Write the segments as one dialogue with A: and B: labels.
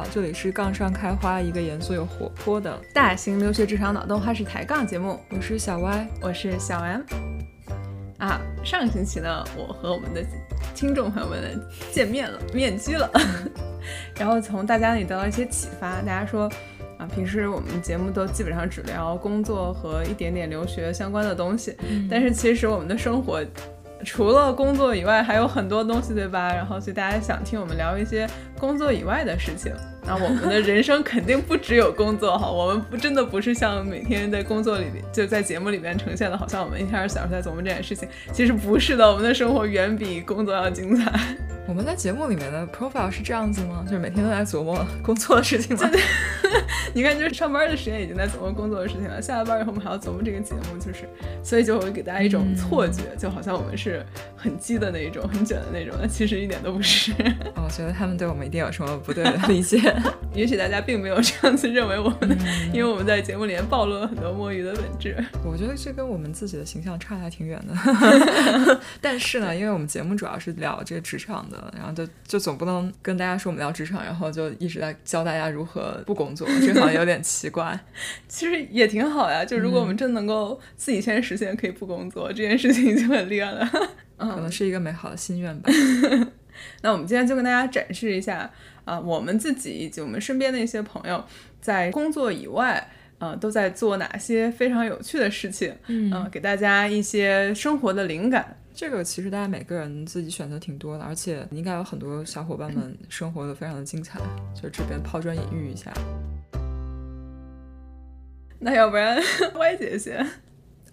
A: 好，这里是杠上开花，一个严肃又活泼的
B: 大型留学职场脑洞花式抬杠节目。
A: 我是小 Y，
B: 我是小 M。啊，上个星期呢，我和我们的听众朋友们见面了，面基了，然后从大家那里得到一些启发。大家说啊，平时我们节目都基本上只聊工作和一点点留学相关的东西，但是其实我们的生活。除了工作以外，还有很多东西，对吧？然后，所以大家想听我们聊一些工作以外的事情。那我们的人生肯定不只有工作哈，我们不真的不是像每天在工作里就在节目里面呈现的，好像我们一天二十四小时在琢磨这件事情。其实不是的，我们的生活远比工作要精彩。
A: 我们在节目里面的 profile 是这样子吗？就是每天都在琢磨工作的事情吗？
B: 你看，就是上班的时间已经在琢磨工作的事情了，下了班以后我们还要琢磨这个节目，就是，所以就会给大家一种错觉，就好像我们是很鸡的那一种，很卷的那种，那其实一点都不是。
A: 我觉得他们对我们一定有什么不对的理解，
B: 也许大家并没有这样子认为我们，因为我们在节目里面暴露了很多摸鱼的本质。
A: 我觉得这跟我们自己的形象差的还挺远的。但是呢，因为我们节目主要是聊这个职场的。然后就就总不能跟大家说我们聊职场，然后就一直在教大家如何不工作，这好像有点奇怪。
B: 其实也挺好呀，就如果我们真能够自己先实现可以不工作，这件事情已经很厉害了。
A: 可能是一个美好的心愿吧。
B: 那我们今天就跟大家展示一下啊，我们自己以及我们身边的一些朋友在工作以外，呃，都在做哪些非常有趣的事情。嗯，给大家一些生活的灵感。
A: 这个其实大家每个人自己选择挺多的，而且应该有很多小伙伴们生活的非常的精彩，就这边抛砖引玉一下。
B: 那要不然 歪姐先？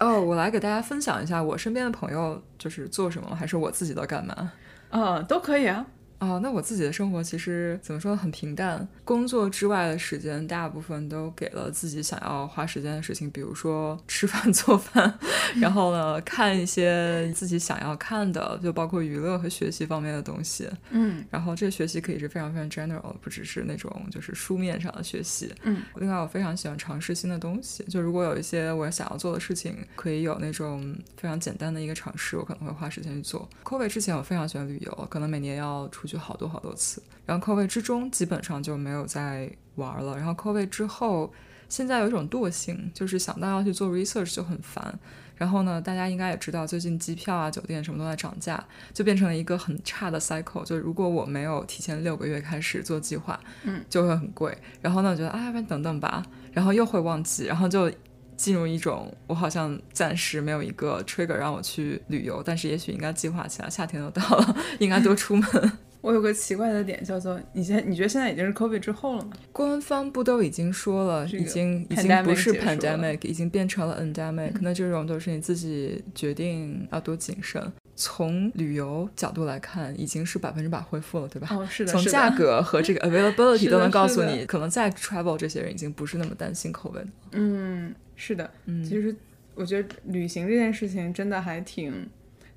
A: 哦，我来给大家分享一下我身边的朋友就是做什么，还是我自己在干嘛？
B: 啊，都可以啊。
A: 哦，那我自己的生活其实怎么说很平淡。工作之外的时间，大部分都给了自己想要花时间的事情，比如说 吃饭做饭，然后呢看一些自己想要看的，就包括娱乐和学习方面的东西。
B: 嗯，
A: 然后这学习可以是非常非常 general，不只是那种就是书面上的学习。
B: 嗯，
A: 另外我非常喜欢尝试新的东西，就如果有一些我想要做的事情，可以有那种非常简单的一个尝试，我可能会花时间去做。COVID 之前我非常喜欢旅游，可能每年要出。就好多好多次，然后 COVID 之中基本上就没有再玩了。然后 COVID 之后，现在有一种惰性，就是想到要去做 research 就很烦。然后呢，大家应该也知道，最近机票啊、酒店什么都在涨价，就变成了一个很差的 cycle。就如果我没有提前六个月开始做计划，
B: 嗯，
A: 就会很贵。然后呢，我觉得啊，要不然等等吧，然后又会忘记，然后就。进入一种，我好像暂时没有一个 trigger 让我去旅游，但是也许应该计划起来。夏天都到了，应该多出门。
B: 我有个奇怪的点，叫做你现你觉得现在已经是 COVID 之后了吗？
A: 官方不都已经说了，已经已经不是 pandemic，已经变成了 endemic。那这种都是你自己决定要多谨慎。从旅游角度来看，已经是百分之百恢复了，对吧？
B: 哦，是的。
A: 从价格和这个 availability 都能告诉你，可能在 travel 这些人已经不是那么担心 COVID。
B: 嗯。是的，嗯，其实我觉得旅行这件事情真的还挺，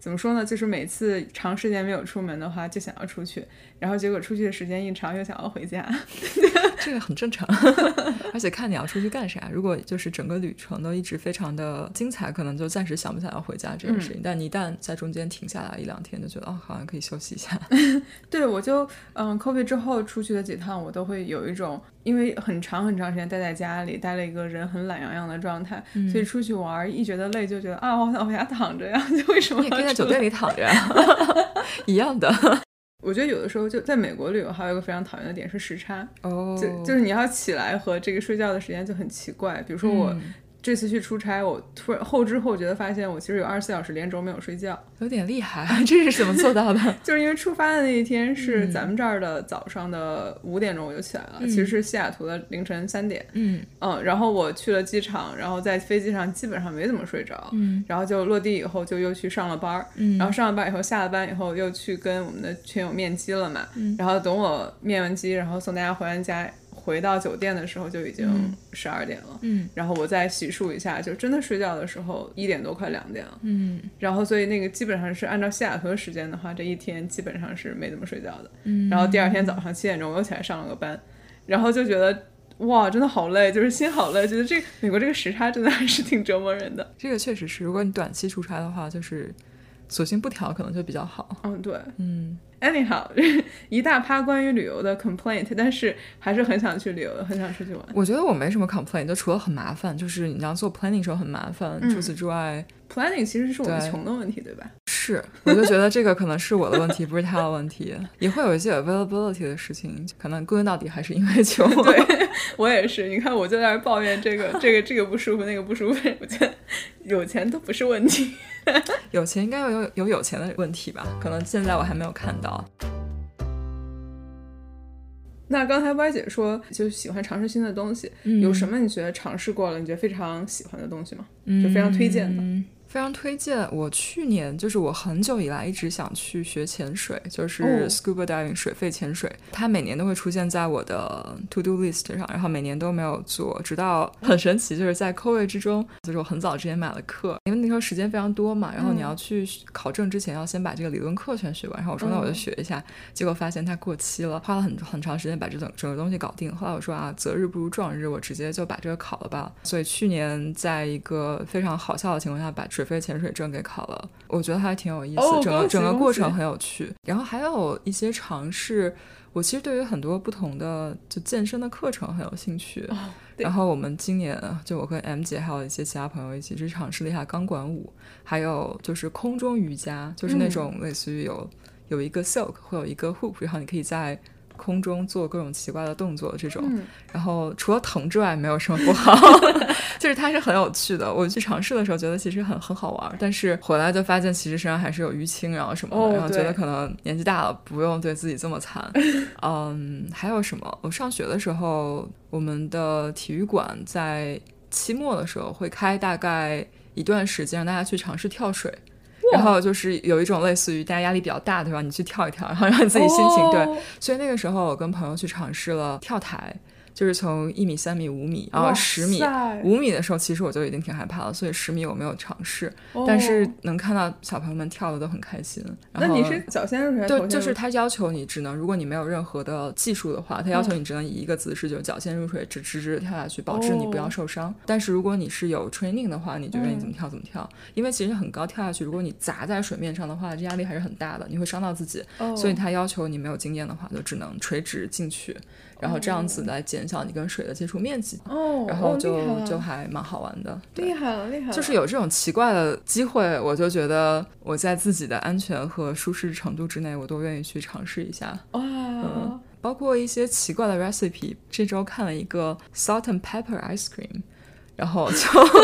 B: 怎么说呢？就是每次长时间没有出门的话，就想要出去。然后结果出去的时间一长，又想要回家，
A: 这个很正常。而且看你要出去干啥。如果就是整个旅程都一直非常的精彩，可能就暂时想不想要回家这件事情。但你一旦在中间停下来一两天，就觉得哦，好像可以休息一下。
B: 对，我就嗯，COVID 之后出去的几趟，我都会有一种，因为很长很长时间待在家里，待了一个人很懒洋洋的状态，所以出去玩一觉得累，就觉得啊，我想回家躺着呀。就为什么？
A: 你可以在酒店里躺着呀，一样的。
B: 我觉得有的时候就在美国旅游，还有一个非常讨厌的点是时差，就就是你要起来和这个睡觉的时间就很奇怪。比如说我。这次去出差，我突然后知后觉的发现，我其实有二十四小时连轴没有睡觉，
A: 有点厉害。这是怎么做到的？
B: 就是因为出发的那一天是咱们这儿的早上的五点钟我就起来了，其实是西雅图的凌晨三点。
A: 嗯
B: 嗯，然后我去了机场，然后在飞机上基本上没怎么睡着。
A: 嗯，
B: 然后就落地以后就又去上了班儿。嗯，然后上了班以后下了班以后又去跟我们的群友面基了嘛。嗯，然后等我面完基，然后送大家回完家。回到酒店的时候就已经十二点了，
A: 嗯，
B: 然后我再洗漱一下，就真的睡觉的时候一点多快两点了，
A: 嗯，
B: 然后所以那个基本上是按照西雅图的时间的话，这一天基本上是没怎么睡觉的，嗯，然后第二天早上七点钟我又起来上了个班，然后就觉得哇，真的好累，就是心好累，觉得这美国这个时差真的还是挺折磨人的。
A: 这个确实是，如果你短期出差的话，就是。索性不调可能就比较好。
B: 嗯，对，
A: 嗯。
B: Anyhow，一大趴关于旅游的 complaint，但是还是很想去旅游，很想出去玩。
A: 我觉得我没什么 complaint，就除了很麻烦，就是你要做 planning 时候很麻烦。除此之外
B: ，planning 其实是我们穷的问题，对吧？
A: 是，我就觉得这个可能是我的问题，不是他的问题。也会有一些 availability 的事情，可能归根到底还是因为穷。
B: 对我也是，你看我就在那抱怨这个这个这个不舒服，那个不舒服。我觉得有钱都不是问题。
A: 有钱应该有有有钱的问题吧？可能现在我还没有看到。
B: 那刚才歪姐说就喜欢尝试新的东西，有什么你觉得尝试过了你觉得非常喜欢的东西吗？就非常推荐的。
A: 非常推荐。我去年就是我很久以来一直想去学潜水，就是 scuba diving 水肺潜水。它每年都会出现在我的 to do list 上，然后每年都没有做。直到很神奇，就是在 COVID 之中，就是我很早之前买了课，因为那时候时间非常多嘛。然后你要去考证之前，要先把这个理论课全学完。然后我说那我就学一下，结果发现它过期了，花了很很长时间把这整整个东西搞定。后来我说啊，择日不如撞日，我直接就把这个考了吧。所以去年在一个非常好笑的情况下把。水肺潜水证给考了，我觉得还挺有意思，整个整个过程很有趣。然后还有一些尝试，我其实对于很多不同的就健身的课程很有兴趣。然后我们今年就我跟 M 姐还有一些其他朋友一起去尝试了一下钢管舞，还有就是空中瑜伽，就是那种类似于有有一个 silk 会有一个 hoop，然后你可以在。空中做各种奇怪的动作，这种，然后除了疼之外没有什么不好，就是它是很有趣的。我去尝试的时候觉得其实很很好玩，但是回来就发现其实身上还是有淤青，然后什么的，然后觉得可能年纪大了不用对自己这么惨。嗯，还有什么？我上学的时候，我们的体育馆在期末的时候会开大概一段时间，让大家去尝试跳水。然后就是有一种类似于大家压力比较大，的时候？你去跳一跳，然后让自己心情对。所以那个时候我跟朋友去尝试了跳台。就是从一米、三米、五米，然后十米、五米的时候，其实我就已经挺害怕了，所以十米我没有尝试。但是能看到小朋友们跳的都很开心。那
B: 你是脚先入水？
A: 对，就是他要求你只能，如果你没有任何的技术的话，他要求你只能以一个姿势，就是脚先入水，直直直跳下去，保证你不要受伤。但是如果你是有 training 的话，你就愿意怎么跳怎么跳。因为其实很高跳下去，如果你砸在水面上的话，这压力还是很大的，你会伤到自己。所以他要求你没有经验的话，就只能垂直进去。然后这样子来减小你跟水的接触面积，
B: 哦，
A: 然后就就还蛮好玩的，
B: 厉害了，厉害了，
A: 就是有这种奇怪的机会，我就觉得我在自己的安全和舒适程度之内，我都愿意去尝试一下。
B: 哇，
A: 嗯，包括一些奇怪的 recipe，这周看了一个 salt and pepper ice cream。然后就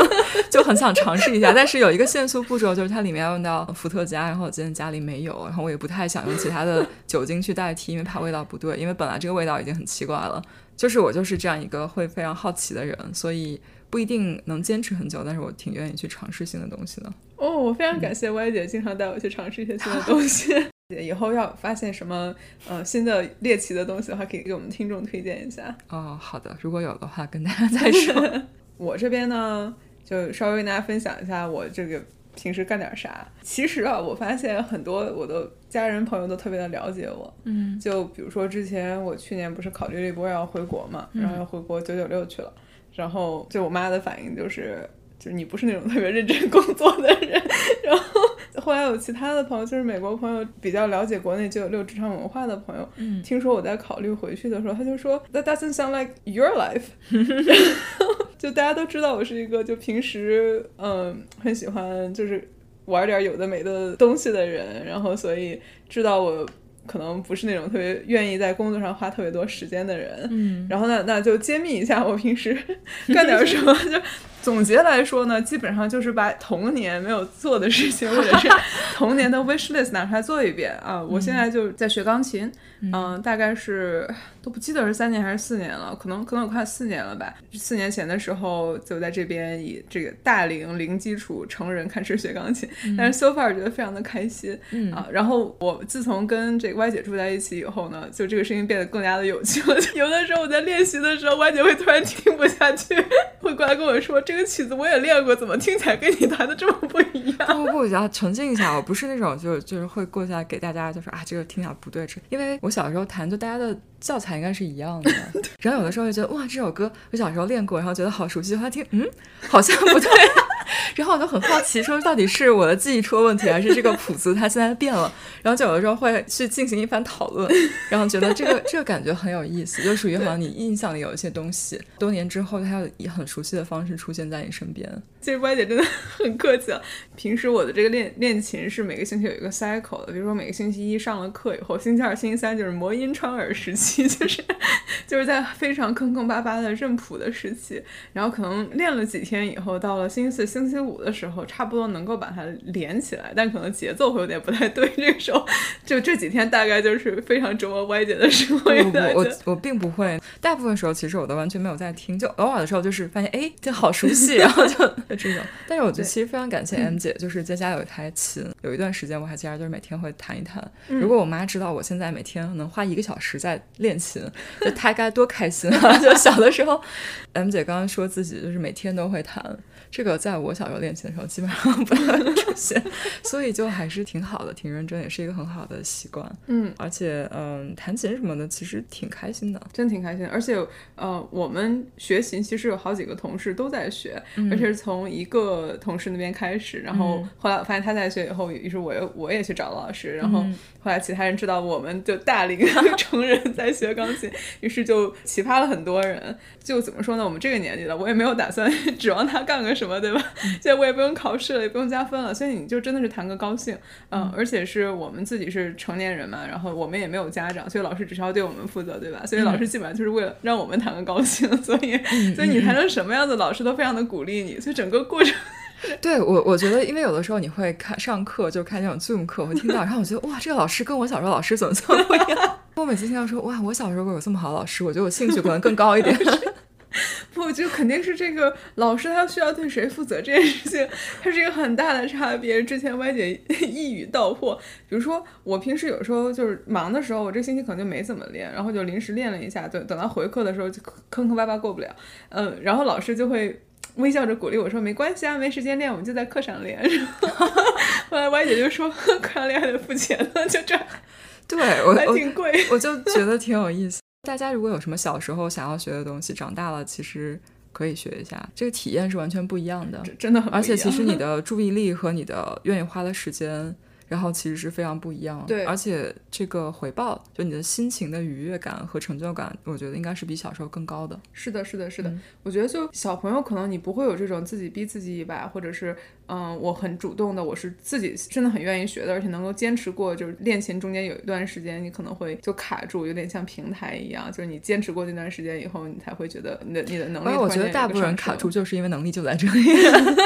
A: 就很想尝试一下，但是有一个限速步骤，就是它里面要用到伏特加，然后我今天家里没有，然后我也不太想用其他的酒精去代替，因为怕味道不对，因为本来这个味道已经很奇怪了。就是我就是这样一个会非常好奇的人，所以不一定能坚持很久，但是我挺愿意去尝试新的东西的。
B: 哦，我非常感谢歪姐经常带我去尝试一些新的东西。以后要发现什么呃新的猎奇的东西的话，可以给我们听众推荐一下。
A: 哦，好的，如果有的话跟大家再说。
B: 我这边呢，就稍微跟大家分享一下我这个平时干点啥。其实啊，我发现很多我的家人朋友都特别的了解我。
A: 嗯，
B: 就比如说之前我去年不是考虑了一波要回国嘛，然后要回国九九六去了，然后就我妈的反应就是。就是你不是那种特别认真工作的人，然后后来有其他的朋友，就是美国朋友比较了解国内九九六职场文化的朋友，嗯，听说我在考虑回去的时候，他就说 That doesn't sound like your life。就大家都知道我是一个就平时嗯很喜欢就是玩点有的没的东西的人，然后所以知道我可能不是那种特别愿意在工作上花特别多时间的人，
A: 嗯，
B: 然后那那就揭秘一下我平时 干点什么 就。总结来说呢，基本上就是把童年没有做的事情，或者是 童年的 wish list 拿出来做一遍啊。我现在就在学钢琴，嗯，大概是都不记得是三年还是四年了，可能可能有快四年了吧。四年前的时候就在这边以这个大龄零基础成人开始学钢琴，但是 so far 觉得非常的开心啊。然后我自从跟这个歪姐住在一起以后呢，就这个事情变得更加的有趣了。有的时候我在练习的时候，歪姐会突然听不下去，会过来跟我说这。这个曲子我也练过，怎么听起来跟你弹的这么不一样？
A: 不不不，要澄清一下，我不是那种就就是会过下来给大家就是啊，这个听起来不对，这因为我小时候弹，就大家的教材应该是一样的。然后有的时候会觉得哇，这首歌我小时候练过，然后觉得好熟悉，后来听，嗯，好像不对。然后我就很好奇，说到底是我的记忆出了问题，还是这个谱子它现在变了？然后就有的时候会去进行一番讨论，然后觉得这个这个感觉很有意思，就属于好像你印象里有一些东西，多年之后它以很熟悉的方式出现在你身边。
B: 其实歪姐真的很客气啊。平时我的这个练练琴是每个星期有一个 cycle 的，比如说每个星期一上了课以后，星期二、星期三就是魔音穿耳时期，就是 就是在非常坑坑巴巴的认谱的时期，然后可能练了几天以后，到了星期四、星期五的时候，差不多能够把它连起来，但可能节奏会有点不太对。这个时候，就这几天大概就是非常折磨歪姐的时候。
A: 我我 我并不会，大部分时候其实我都完全没有在听，就偶尔的时候就是发现哎，这好熟悉，然后就这种。但是我觉得其实非常感谢 M 姐，就是在家有一台琴，有一段时间我还记得就是每天会弹一弹。如果我妈知道我现在每天能花一个小时在练琴，就她该多开心啊！就小的时候，M 姐刚刚说自己就是每天都会弹。这个在我小时候练琴的时候基本上不会出现，所以就还是挺好的，挺认真，也是一个很好的习惯。
B: 嗯，
A: 而且嗯，弹琴什么的其实挺开心的，
B: 真挺开心。而且呃，我们学琴其实有好几个同事都在学，而且是从一个同事那边开始，然后后来我发现他在学以后，于是我又我也去找了老师，然后后来其他人知道我们就大龄 成人在学钢琴，于是就启发了很多人。就怎么说呢？我们这个年纪了，我也没有打算 指望他干个什么，对吧？现在我也不用考试了，也不用加分了，所以你就真的是弹个高兴，嗯，而且是我们自己是成年人嘛，然后我们也没有家长，所以老师只需要对我们负责，对吧？所以老师基本上就是为了让我们弹个高兴，所以，所以你弹成什么样子，老师都非常的鼓励你，所以整个过程，
A: 对我，我觉得，因为有的时候你会看上课，就看那种 Zoom 课，会听到，然后我觉得哇，这个老师跟我小时候老师怎么这么不一样？我每次听到说哇，我小时候有这么好的老师，我觉得我兴趣可能更高一点。
B: 不，就肯定是这个老师他需要对谁负责这件事情，它是一个很大的差别。之前歪姐一语道破，比如说我平时有时候就是忙的时候，我这星期可能就没怎么练，然后就临时练了一下，等等到回课的时候就坑坑巴巴过不了，嗯，然后老师就会微笑着鼓励我说没关系啊，没时间练，我们就在课上练。后来歪姐就说课上练还得付钱呢，就这，
A: 对我
B: 还挺贵，
A: 我就觉得挺有意思。大家如果有什么小时候想要学的东西，长大了其实可以学一下，这个体验是完全不一样的，
B: 真的。
A: 而且其实你 的注意力和你的愿意花的时间。然后其实是非常不一样，
B: 对，
A: 而且这个回报，就你的心情的愉悦感和成就感，我觉得应该是比小时候更高的。
B: 是的，是的，是的。我觉得就小朋友可能你不会有这种自己逼自己一把，或者是嗯，我很主动的，我是自己真的很愿意学的，而且能够坚持过，就是练琴中间有一段时间你可能会就卡住，有点像平台一样，就是你坚持过那段时间以后，你才会觉得你的你的能力。
A: 我觉得大部分人卡住就是因为能力就在这里。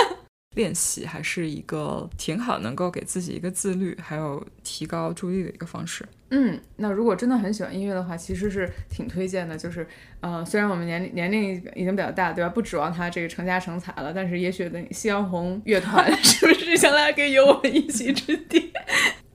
A: 练习还是一个挺好，能够给自己一个自律，还有提高注意力的一个方式。
B: 嗯，那如果真的很喜欢音乐的话，其实是挺推荐的。就是，呃，虽然我们年龄年龄已经比较大，对吧？不指望他这个成家成才了，但是也许的夕阳红乐团 是不是将来可以有我们一席之 地？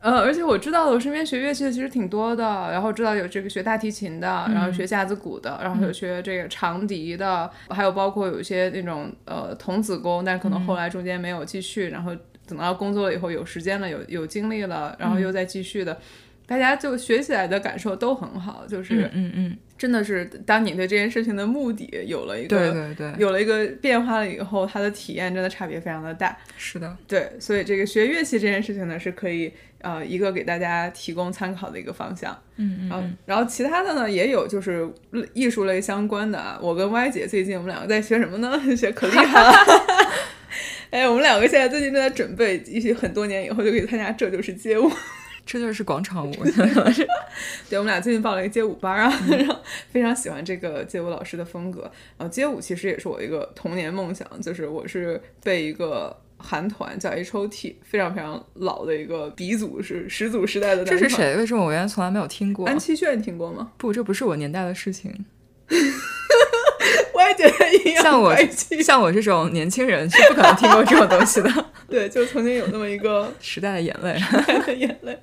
B: 呃，而且我知道我身边学乐器的其实挺多的，然后知道有这个学大提琴的，然后学架子鼓的，然后有学这个长笛的，还有包括有一些那种呃童子功，但可能后来中间没有继续，然后等到工作了以后有时间了，有有精力了，然后又再继续的，大家就学起来的感受都很好，就是
A: 嗯嗯。
B: 真的是，当你对这件事情的目的有了一个，
A: 对对对，
B: 有了一个变化了以后，它的体验真的差别非常的大。
A: 是的，
B: 对，所以这个学乐器这件事情呢，是可以呃一个给大家提供参考的一个方向。
A: 嗯嗯。
B: 然后其他的呢，也有就是艺术类相关的啊。我跟歪姐最近我们两个在学什么呢？学可厉害了。哎，我们两个现在最近正在准备，也许很多年以后就可以参加《这就是街舞》。
A: 这就是广场舞，
B: 对，我们俩最近报了一个街舞班啊，然后非常喜欢这个街舞老师的风格。然后街舞其实也是我一个童年梦想，就是我是被一个韩团叫 H O T，非常非常老的一个鼻祖，是始祖时代的。
A: 这是谁？为什么我原来从来没有听过？
B: 安七炫，你听过吗？
A: 不，这不是我年代的事情。像我像我这种年轻人是不可能听过这种东西的。
B: 对，就曾经有那么一个
A: 时代的眼泪，
B: 时代的眼泪。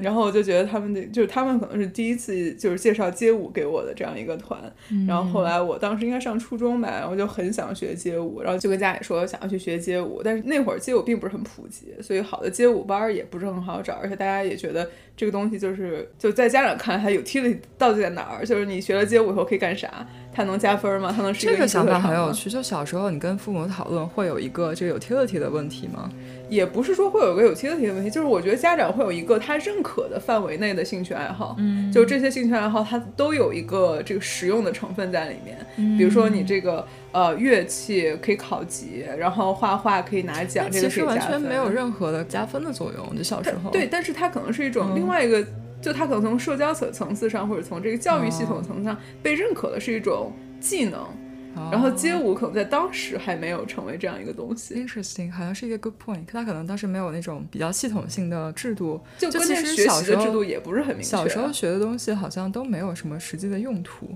B: 然后我就觉得他们的就是他们可能是第一次就是介绍街舞给我的这样一个团。然后后来我当时应该上初中吧，然后就很想学街舞，然后就跟家里说想要去学街舞，但是那会儿街舞并不是很普及，所以好的街舞班也不是很好找，而且大家也觉得这个东西就是就在家长看来它有 utility 到底在哪儿，就是你学了街舞以后可以干啥？它能加分吗？它能是
A: 这个想法很有趣。就小时候你跟父母讨论会有一个这个 utility 的问题吗？
B: 也不是说会有个有 utility 的问题，就是我觉得家长会有一个他认可的范围内的兴趣爱好，嗯，就这些兴趣爱好它都有一个这个实用的成分在里面。比如说你这个呃乐器可以考级，然后画画可以拿奖，这个
A: 其实完全没有任何的加分的作用。就小时候
B: 对，但是它可能是一种另外一个。就它可能从社交层层次上，或者从这个教育系统层上被认可的是一种技能，然后街舞可能在当时还没有成为这样一个东西。
A: Interesting，好像是一个 good point。他可能当时没有那种比较系统性的制度，
B: 就
A: 其实
B: 学习的制度也不是很明确。
A: 小时候学的东西好像都没有什么实际的用途。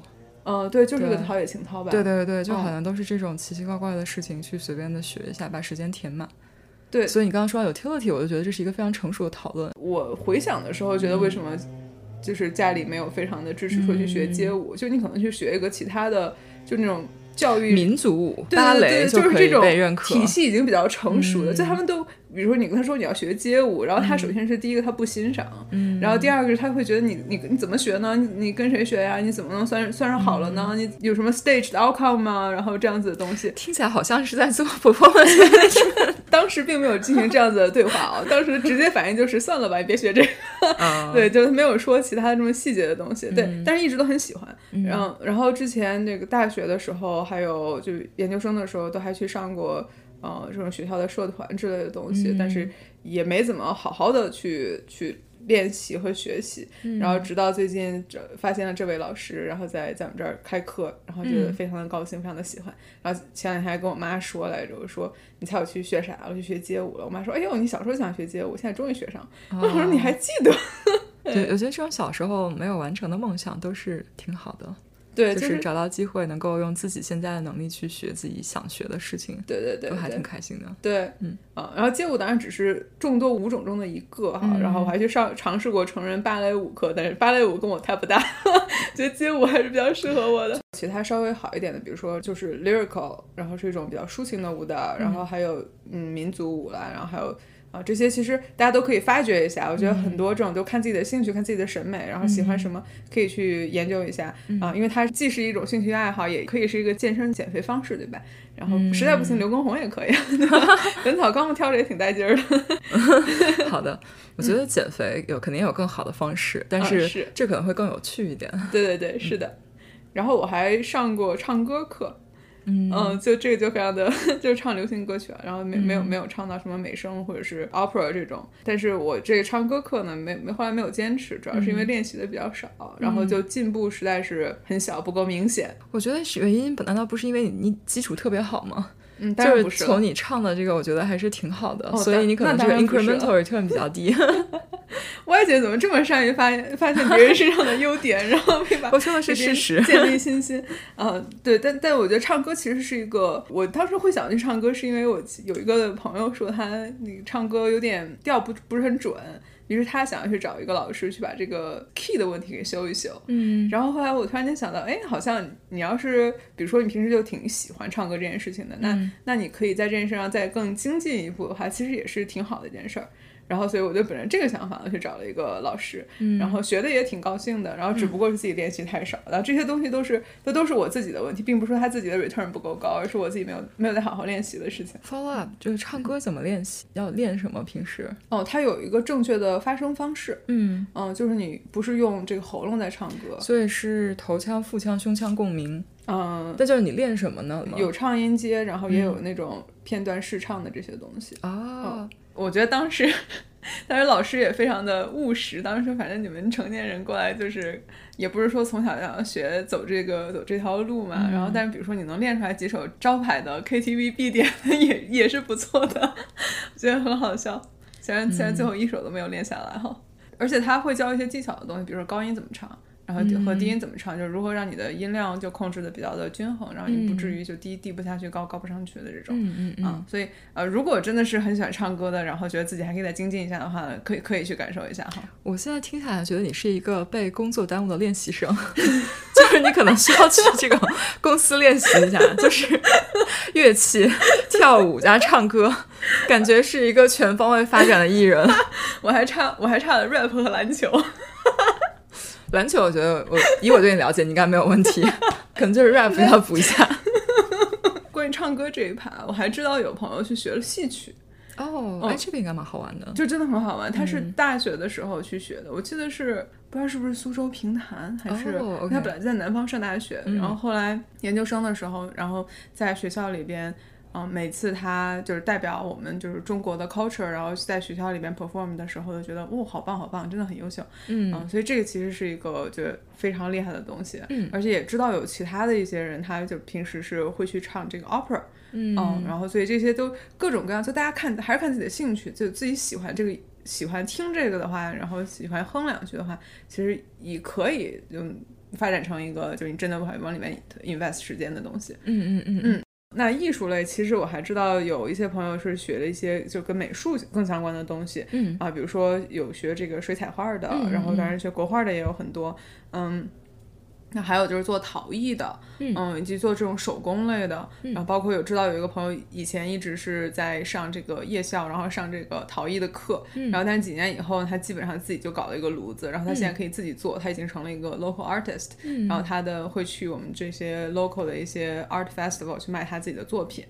B: 嗯，对，就是个陶冶情操吧。
A: 对对对，就好像都是这种奇奇怪怪的事情去随便的学一下，把时间填满。
B: 对，
A: 所以你刚刚说到 utility，我就觉得这是一个非常成熟的讨论。
B: 我回想的时候，觉得为什么？就是家里没有非常的支持说去学街舞，就你可能去学一个其他的，就那种教育
A: 民族舞、
B: 芭蕾，
A: 就
B: 是这种体系已经比较成熟的，就他们都。比如说你跟他说你要学街舞，然后他首先是第一个他不欣赏，然后第二个是他会觉得你你你怎么学呢？你你跟谁学呀？你怎么能算算是好了呢？你有什么 stage 的 outcome 吗？然后这样子的东西
A: 听起来好像是在做 performance，
B: 当时并没有进行这样子的对话啊，当时直接反应就是算了吧，你别学这个，对，就是没有说其他这么细节的东西，对，但是一直都很喜欢。然后然后之前那个大学的时候，还有就研究生的时候，都还去上过。呃，这种学校的社团之类的东西，但是也没怎么好好的去去练习和学习。然后直到最近这发现了这位老师，然后在在我们这儿开课，然后觉得非常的高兴，非常的喜欢。然后前两天还跟我妈说来着，我说你猜我去学啥？我去学街舞了。我妈说，哎呦，你小时候想学街舞，现在终于学上。我说你还记得？
A: 对，我觉得这种小时候没有完成的梦想都是挺好的。
B: 对，
A: 就是找到机会能够用自己现在的能力去学自己想学的事情，
B: 对对对，
A: 都还挺开心的。
B: 对，嗯啊，然后街舞当然只是众多舞种中的一个哈，然后我还去上尝试过成人芭蕾舞课，但是芭蕾舞跟我太不搭，觉得街舞还是比较适合我的。其他稍微好一点的，比如说就是 lyrical，然后是一种比较抒情的舞蹈，然后还有嗯民族舞啦，然后还有。啊，这些其实大家都可以发掘一下。我觉得很多这种都看自己的兴趣，看自己的审美，然后喜欢什么可以去研究一下啊。因为它既是一种兴趣爱好，也可以是一个健身减肥方式，对吧？然后实在不行，刘畊宏也可以，本草纲目挑着也挺带劲儿的。
A: 好的，我觉得减肥有肯定有更好的方式，但是这可能会更有趣一点。
B: 对对对，是的。然后我还上过唱歌课。
A: 嗯
B: 就这个就非常的 就是唱流行歌曲啊，然后没没有没有唱到什么美声或者是 opera 这种，但是我这个唱歌课呢没没后来没有坚持，主要是因为练习的比较少，然后就进步实在是很小，不够明显。
A: 我觉得原因难道不是因为你你基础特别好吗？
B: 嗯，
A: 就是从你唱的这个，我觉得还是挺好的，所以你可能这个 incremental return 比较低。
B: 歪姐怎么这么善于发发现别人身上的优点，然后把
A: 我说的是事实，
B: 建立信心。啊，对，但但我觉得唱歌其实是一个，我当时会想去唱歌，是因为我有一个朋友说他那个唱歌有点调不不是很准。于是他想要去找一个老师去把这个 key 的问题给修一修，
A: 嗯，
B: 然后后来我突然间想到，哎，好像你要是比如说你平时就挺喜欢唱歌这件事情的，那那你可以在这件事上再更精进一步的话，其实也是挺好的一件事儿。然后，所以我就本着这个想法去找了一个老师，然后学的也挺高兴的。然后只不过是自己练习太少然后，这些东西都是，这都是我自己的问题，并不是说他自己的 return 不够高，而是我自己没有没有在好好练习的事情。
A: Follow up 就是唱歌怎么练习，要练什么？平时
B: 哦，它有一个正确的发声方式，
A: 嗯
B: 嗯，就是你不是用这个喉咙在唱歌，
A: 所以是头腔、腹腔、胸腔共鸣。
B: 嗯，
A: 那就是你练什么呢？
B: 有唱音阶，然后也有那种片段试唱的这些东西
A: 啊。
B: 我觉得当时。当时老师也非常的务实，当时反正你们成年人过来就是，也不是说从小就要学走这个走这条路嘛。然后，但是比如说你能练出来几首招牌的 KTV 必点，也也是不错的，我 觉得很好笑。虽然虽然最后一首都没有练下来哈，而且他会教一些技巧的东西，比如说高音怎么唱。然后和低音怎么唱，就是如何让你的音量就控制的比较的均衡，然后你不至于就低低不下去，高高不上去的这种。
A: 嗯嗯嗯
B: 啊，所以呃，如果真的是很喜欢唱歌的，然后觉得自己还可以再精进一下的话，可以可以去感受一下哈。
A: 我现在听下来觉得你是一个被工作耽误的练习生，就是你可能需要去 这个公司练习一下，就是乐器、跳舞加唱歌，感觉是一个全方位发展的艺人。
B: 我还差我还差了 rap 和篮球。
A: 篮球，我觉得我以我对你了解，你应该没有问题，可能就是 rap 要补一下。
B: 关于唱歌这一趴，我还知道有朋友去学了戏曲。
A: 哦，哎，这个应该蛮好玩的，
B: 就真的很好玩。他是大学的时候去学的，我记得是不知道是不是苏州评弹，还是他本来在南方上大学，然后后来研究生的时候，然后在学校里边。嗯，每次他就是代表我们就是中国的 culture，然后在学校里边 perform 的时候，就觉得哦，好棒好棒，真的很优秀。嗯，所以这个其实是一个就非常厉害的东西。嗯，而且也知道有其他的一些人，他就平时是会去唱这个 opera。嗯，然后所以这些都各种各样，就大家看还是看自己的兴趣，就自己喜欢这个喜欢听这个的话，然后喜欢哼两句的话，其实也可以就发展成一个就是你真的往往里面 invest 时间的东西。
A: 嗯嗯嗯嗯。
B: 那艺术类，其实我还知道有一些朋友是学了一些就跟美术更相关的东西，
A: 嗯。
B: 啊，比如说有学这个水彩画的，然后当然学国画的也有很多，嗯。那还有就是做陶艺的，嗯，以及做这种手工类的，然后包括有知道有一个朋友以前一直是在上这个夜校，然后上这个陶艺的课，然后但是几年以后他基本上自己就搞了一个炉子，然后他现在可以自己做，他已经成了一个 local artist，然后他的会去我们这些 local 的一些 art festival 去卖他自己的作品，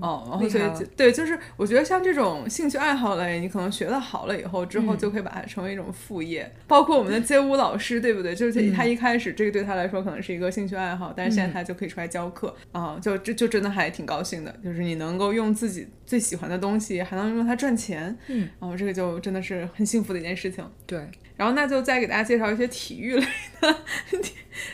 B: 哦，然后所以对，就是我觉得像这种兴趣爱好类，你可能学的好了以后，之后就可以把它成为一种副业，包括我们的街舞老师，对不对？就是他一开始这个对他来。来说可能是一个兴趣爱好，但是现在他就可以出来教课。啊，就这就真的还挺高兴的，就是你能够用自己最喜欢的东西，还能用它赚钱，
A: 嗯，
B: 然后这个就真的是很幸福的一件事情。
A: 对，
B: 然后那就再给大家介绍一些体育类的，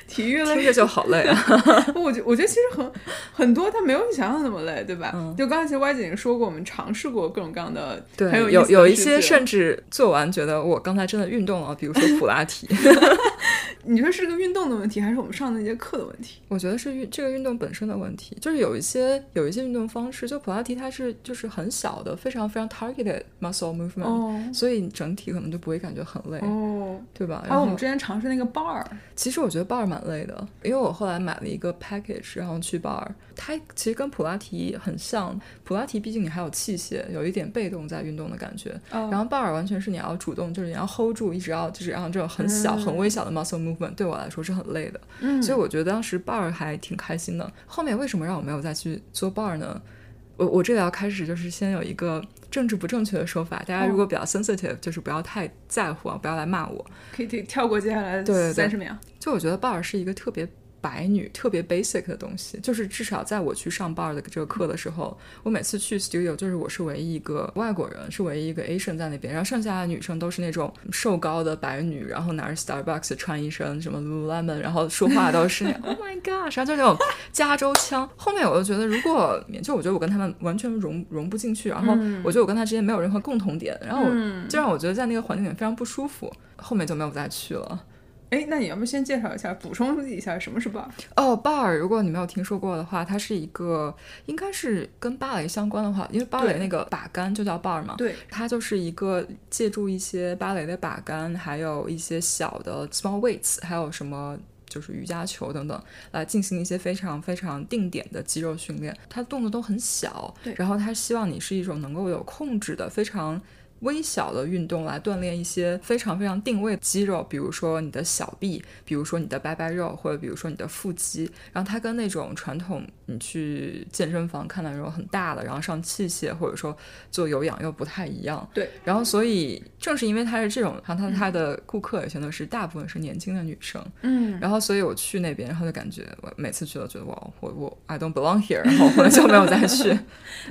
B: 体 体育类
A: 听着就好累啊。
B: 我觉我觉得其实很很多，它没有你想象的那么累，对吧？就刚才其实歪姐已经说过，我们尝试过各种各样的，
A: 对，
B: 有
A: 有有一些甚至做完觉得我刚才真的运动了，比如说普拉提。
B: 你说是个运动的问题，还是我们上的那节课的问题？
A: 我觉得是运这个运动本身的问题，就是有一些有一些运动方式，就普拉提它是就是很小的，非常非常 targeted muscle movement，所以整体可能就不会感觉很累，
B: 哦，
A: 对吧？
B: 还有我们之前尝试那个 bar，
A: 其实我觉得 bar 蛮累的，因为我后来买了一个 package，然后去 bar，它其实跟普拉提很像，普拉提毕竟你还有器械，有一点被动在运动的感觉，然后 bar 完全是你要主动，就是你要 hold 住，一直要就是让这种很小很微小的 muscle movement。对我来说是很累的，
B: 嗯，
A: 所以我觉得当时 bar 还挺开心的。后面为什么让我没有再去做 bar 呢？我我这里要开始就是先有一个政治不正确的说法，大家如果比较 sensitive，就是不要太在乎啊，不要来骂我，
B: 可以跳过接下来
A: 的
B: 三十秒。
A: 就我觉得 bar 是一个特别。白女特别 basic 的东西，就是至少在我去上 bar 的这个课的时候，我每次去 studio，就是我是唯一一个外国人，是唯一一个 Asian 在那边，然后剩下的女生都是那种瘦高的白女，然后拿着 Starbucks 穿一身什么 Lululemon，然后说话都是 Oh my God，啥就那种加州腔。后面我就觉得，如果就我觉得我跟他们完全融融不进去，然后我觉得我跟他之间没有任何共同点，然后就让我觉得在那个环境里非常不舒服，后面就没有再去了。
B: 哎，那你要不先介绍一下，补充一下什么是 bar？
A: 哦，bar，如果你没有听说过的话，它是一个应该是跟芭蕾相关的话，因为芭蕾那个把杆就叫 bar 嘛。
B: 对，
A: 它就是一个借助一些芭蕾的把杆，还有一些小的 small weights，还有什么就是瑜伽球等等，来进行一些非常非常定点的肌肉训练。它动作都很小，
B: 对，
A: 然后它希望你是一种能够有控制的非常。微小的运动来锻炼一些非常非常定位肌肉，比如说你的小臂，比如说你的拜拜肉，或者比如说你的腹肌。然后它跟那种传统你去健身房看到那种很大的，然后上器械或者说做有氧又不太一样。
B: 对。
A: 然后所以正是因为它是这种，然后它它的顾客也全都是大部分是年轻的女生。
B: 嗯。
A: 然后所以我去那边，然后就感觉我每次去都觉得哇，我我 I don't belong here，然后后来就没有再去。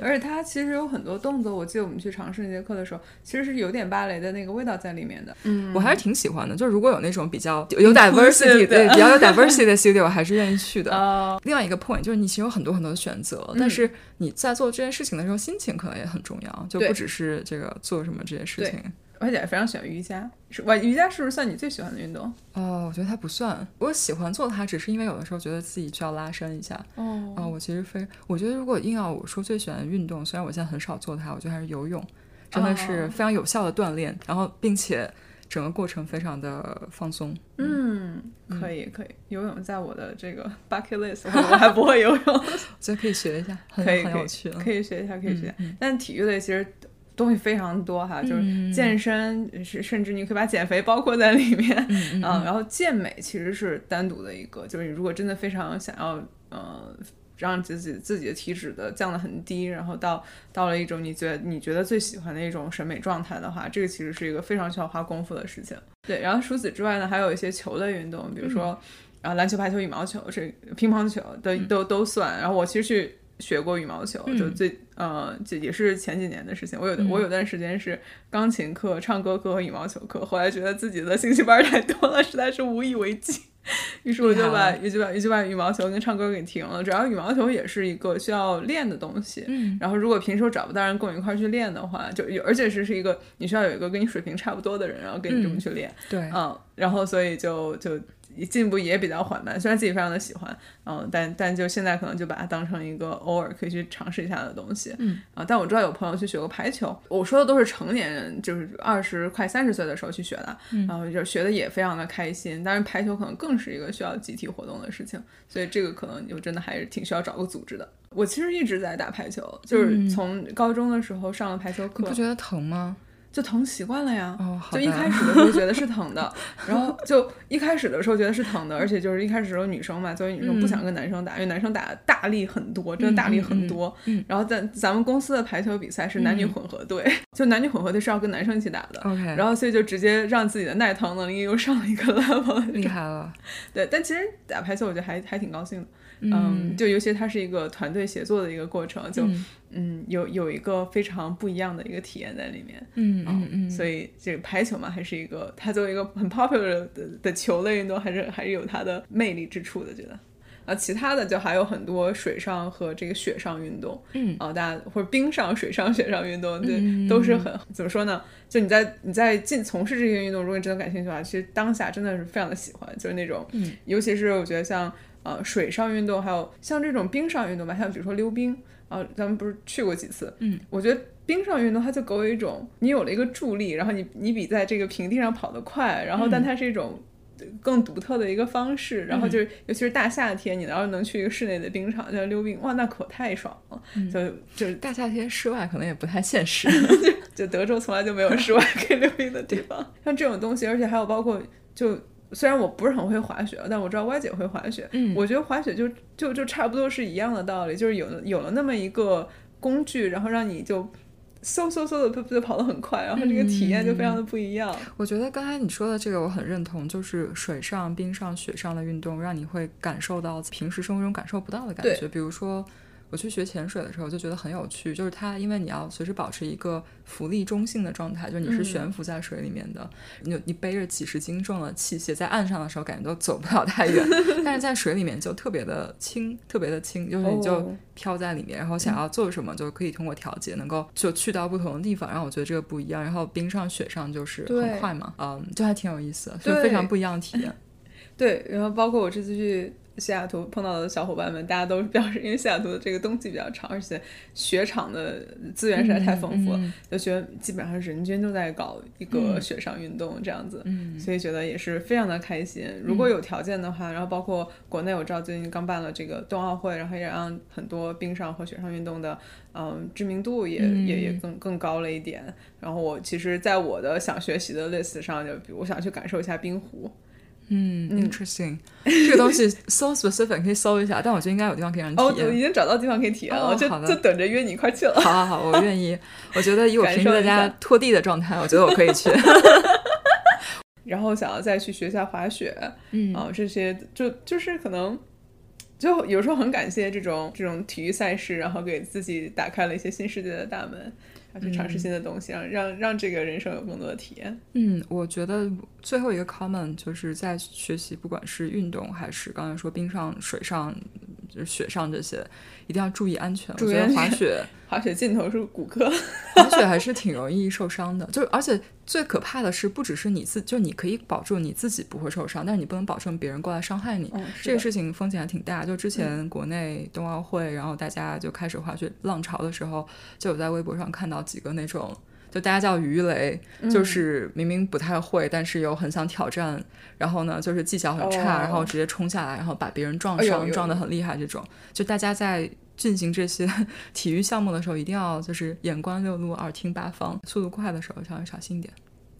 B: 而且它其实有很多动作，我记得我们去尝试那节课的时候。其实是有点芭蕾的那个味道在里面的，
A: 嗯，我还是挺喜欢的。就如果有那种比较有 diversity，对，比较有 diversity 的 studio，我还是愿意去的。另外一个 point 就是你其实有很多很多的选择，但是你在做这件事情的时候，心情可能也很重要，就不只是这个做什么这件事情。
B: 而且非常喜欢瑜伽。是，哇，瑜伽是不是算你最喜欢的运动？
A: 哦，我觉得它不算。我喜欢做它，只是因为有的时候觉得自己需要拉伸一下。
B: 哦，
A: 啊，我其实非，我觉得如果硬要我说最喜欢的运动，虽然我现在很少做它，我觉得还是游泳，真的是非常有效的锻炼，然后并且整个过程非常的放松。
B: 嗯，可以可以，游泳在我的这个 bucket list，我还不会游泳，我
A: 觉得可以学一下，
B: 可以
A: 很有趣，
B: 可以学一下，可以学。但体育类其实。东西非常多哈，就是健身是，甚至你可以把减肥包括在里面
A: 嗯。
B: 然后健美其实是单独的一个，就是你如果真的非常想要，呃，让自己自己的体脂的降得很低，然后到到了一种你觉得你觉得最喜欢的一种审美状态的话，这个其实是一个非常需要花功夫的事情。对，然后除此之外呢，还有一些球类运动，比如说啊篮球、排球、羽毛球，这乒乓球都都都算。然后我其实去。学过羽毛球，就最呃，这也是前几年的事情。我有我有段时间是钢琴课、唱歌课和羽毛球课，后来觉得自己的兴趣班太多了，实在是无以为继，于是我就把也就把也就把羽毛球跟唱歌给停了。主要羽毛球也是一个需要练的东西，
A: 嗯，
B: 然后如果平时找不到人跟我一块去练的话，就而且是是一个你需要有一个跟你水平差不多的人，然后跟你这么去练，
A: 对，
B: 嗯，然后所以就就。进步也比较缓慢，虽然自己非常的喜欢，嗯，但但就现在可能就把它当成一个偶尔可以去尝试一下的东西，
A: 嗯
B: 啊，但我知道有朋友去学过排球，我说的都是成年人，就是二十快三十岁的时候去学的，然后就学的也非常的开心。当然排球可能更是一个需要集体活动的事情，所以这个可能就真的还是挺需要找个组织的。我其实一直在打排球，就是从高中的时候上了排球课，
A: 不觉得疼吗？
B: 就疼习惯了呀，
A: 哦，
B: 就一开始的时候觉得是疼的，然后就一开始的时候觉得是疼的，而且就是一开始的时候女生嘛，作为女生不想跟男生打，因为男生打大力很多，真的大力很多。
A: 嗯，
B: 然后在咱们公司的排球比赛是男女混合队，就男女混合队是要跟男生一起打的。
A: OK，
B: 然后所以就直接让自己的耐疼能力又上了一个 level，
A: 厉害了。
B: 对，但其实打排球我觉得还还挺高兴的。
A: 嗯，
B: 就尤其它是一个团队协作的一个过程，就嗯有有一个非常不一样的一个体验在里面。
A: 嗯嗯嗯，
B: 所以这个排球嘛，还是一个它作为一个很 popular 的的球类运动，还是还是有它的魅力之处的，觉得。啊，其他的就还有很多水上和这个雪上运动。
A: 嗯，
B: 啊，大家或者冰上、水上、雪上运动，对，都是很怎么说呢？就你在你在进从事这些运动，如果你真的感兴趣的话，其实当下真的是非常的喜欢，就是那种，
A: 嗯，
B: 尤其是我觉得像。呃，水上运动还有像这种冰上运动吧，像比如说溜冰啊，咱们不是去过几次？
A: 嗯，
B: 我觉得冰上运动它就给我一种，你有了一个助力，然后你你比在这个平地上跑得快，然后但它是一种更独特的一个方式，然后就是尤其是大夏天，你要是能去一个室内的冰场就溜冰，哇，那可太爽了！就就是
A: 大夏天室外可能也不太现实，
B: 就德州从来就没有室外可以溜冰的地方。像这种东西，而且还有包括就。虽然我不是很会滑雪，但我知道歪姐会滑雪。
A: 嗯，
B: 我觉得滑雪就就就差不多是一样的道理，就是有了有了那么一个工具，然后让你就嗖嗖嗖的就就跑得很快，然后这个体验就非常的不一样。
A: 我觉得刚才你说的这个我很认同，就是水上、冰上、雪上的运动，让你会感受到平时生活中感受不到的感觉，比如说。我去学潜水的时候就觉得很有趣，就是它，因为你要随时保持一个浮力中性的状态，就是你是悬浮在水里面的，你你背着几十斤重的器械，在岸上的时候感觉都走不了太远，但是在水里面就特别的轻，特别的轻，就是你就飘在里面，然后想要做什么就可以通过调节能够就去到不同的地方，然后我觉得这个不一样，然后冰上雪上就是很快嘛，嗯，就还挺有意思，就非常不一样的体验。
B: 对，然后包括我这次去。西雅图碰到的小伙伴们，大家都表示，因为西雅图的这个冬季比较长，而且雪场的资源实在太丰富了，就觉得基本上人均都在搞一个雪上运动这样子，所以觉得也是非常的开心。如果有条件的话，然后包括国内我知道最近刚办了这个冬奥会，然后也让很多冰上和雪上运动的嗯知名度也也也更更高了一点。然后我其实，在我的想学习的 list 上，就比如我想去感受一下冰壶。
A: 嗯，interesting，这个东西 so specific，可以搜一下。但我觉得应该有地方可以让你体验。
B: 哦，我已经找到地方可以体验了，就就等着约你一块去了。
A: 好好好，我愿意。我觉得以我平时在家拖地的状态，我觉得我可以去。
B: 然后想要再去学一下滑雪，
A: 嗯
B: 啊，这些就就是可能，就有时候很感谢这种这种体育赛事，然后给自己打开了一些新世界的大门。要去尝试新的东西，让让让这个人生有更多的体验。
A: 嗯，我觉得最后一个 comment 就是在学习，不管是运动还是刚才说冰上、水上就是雪上这些，一定要注意安全。我觉得滑雪
B: 滑雪尽头是骨科。
A: 滑雪还是挺容易受伤的，就是而且最可怕的是，不只是你自，就你可以保证你自己不会受伤，但是你不能保证别人过来伤害你。
B: 嗯，
A: 这个事情风险还挺大。就之前国内冬奥会，然后大家就开始滑雪浪潮的时候，就有在微博上看到几个那种。就大家叫鱼雷，
B: 嗯
A: 就是明明不太会，但是又很想挑战，然后呢，就是技巧很差，
B: 哦
A: 然后直接冲下来，然后把别人撞伤，撞得很厉害。这种，就大家在进行这些 体育项目的时候，一定要就是眼观六路，耳听八方，速度快的时候稍微小心一点。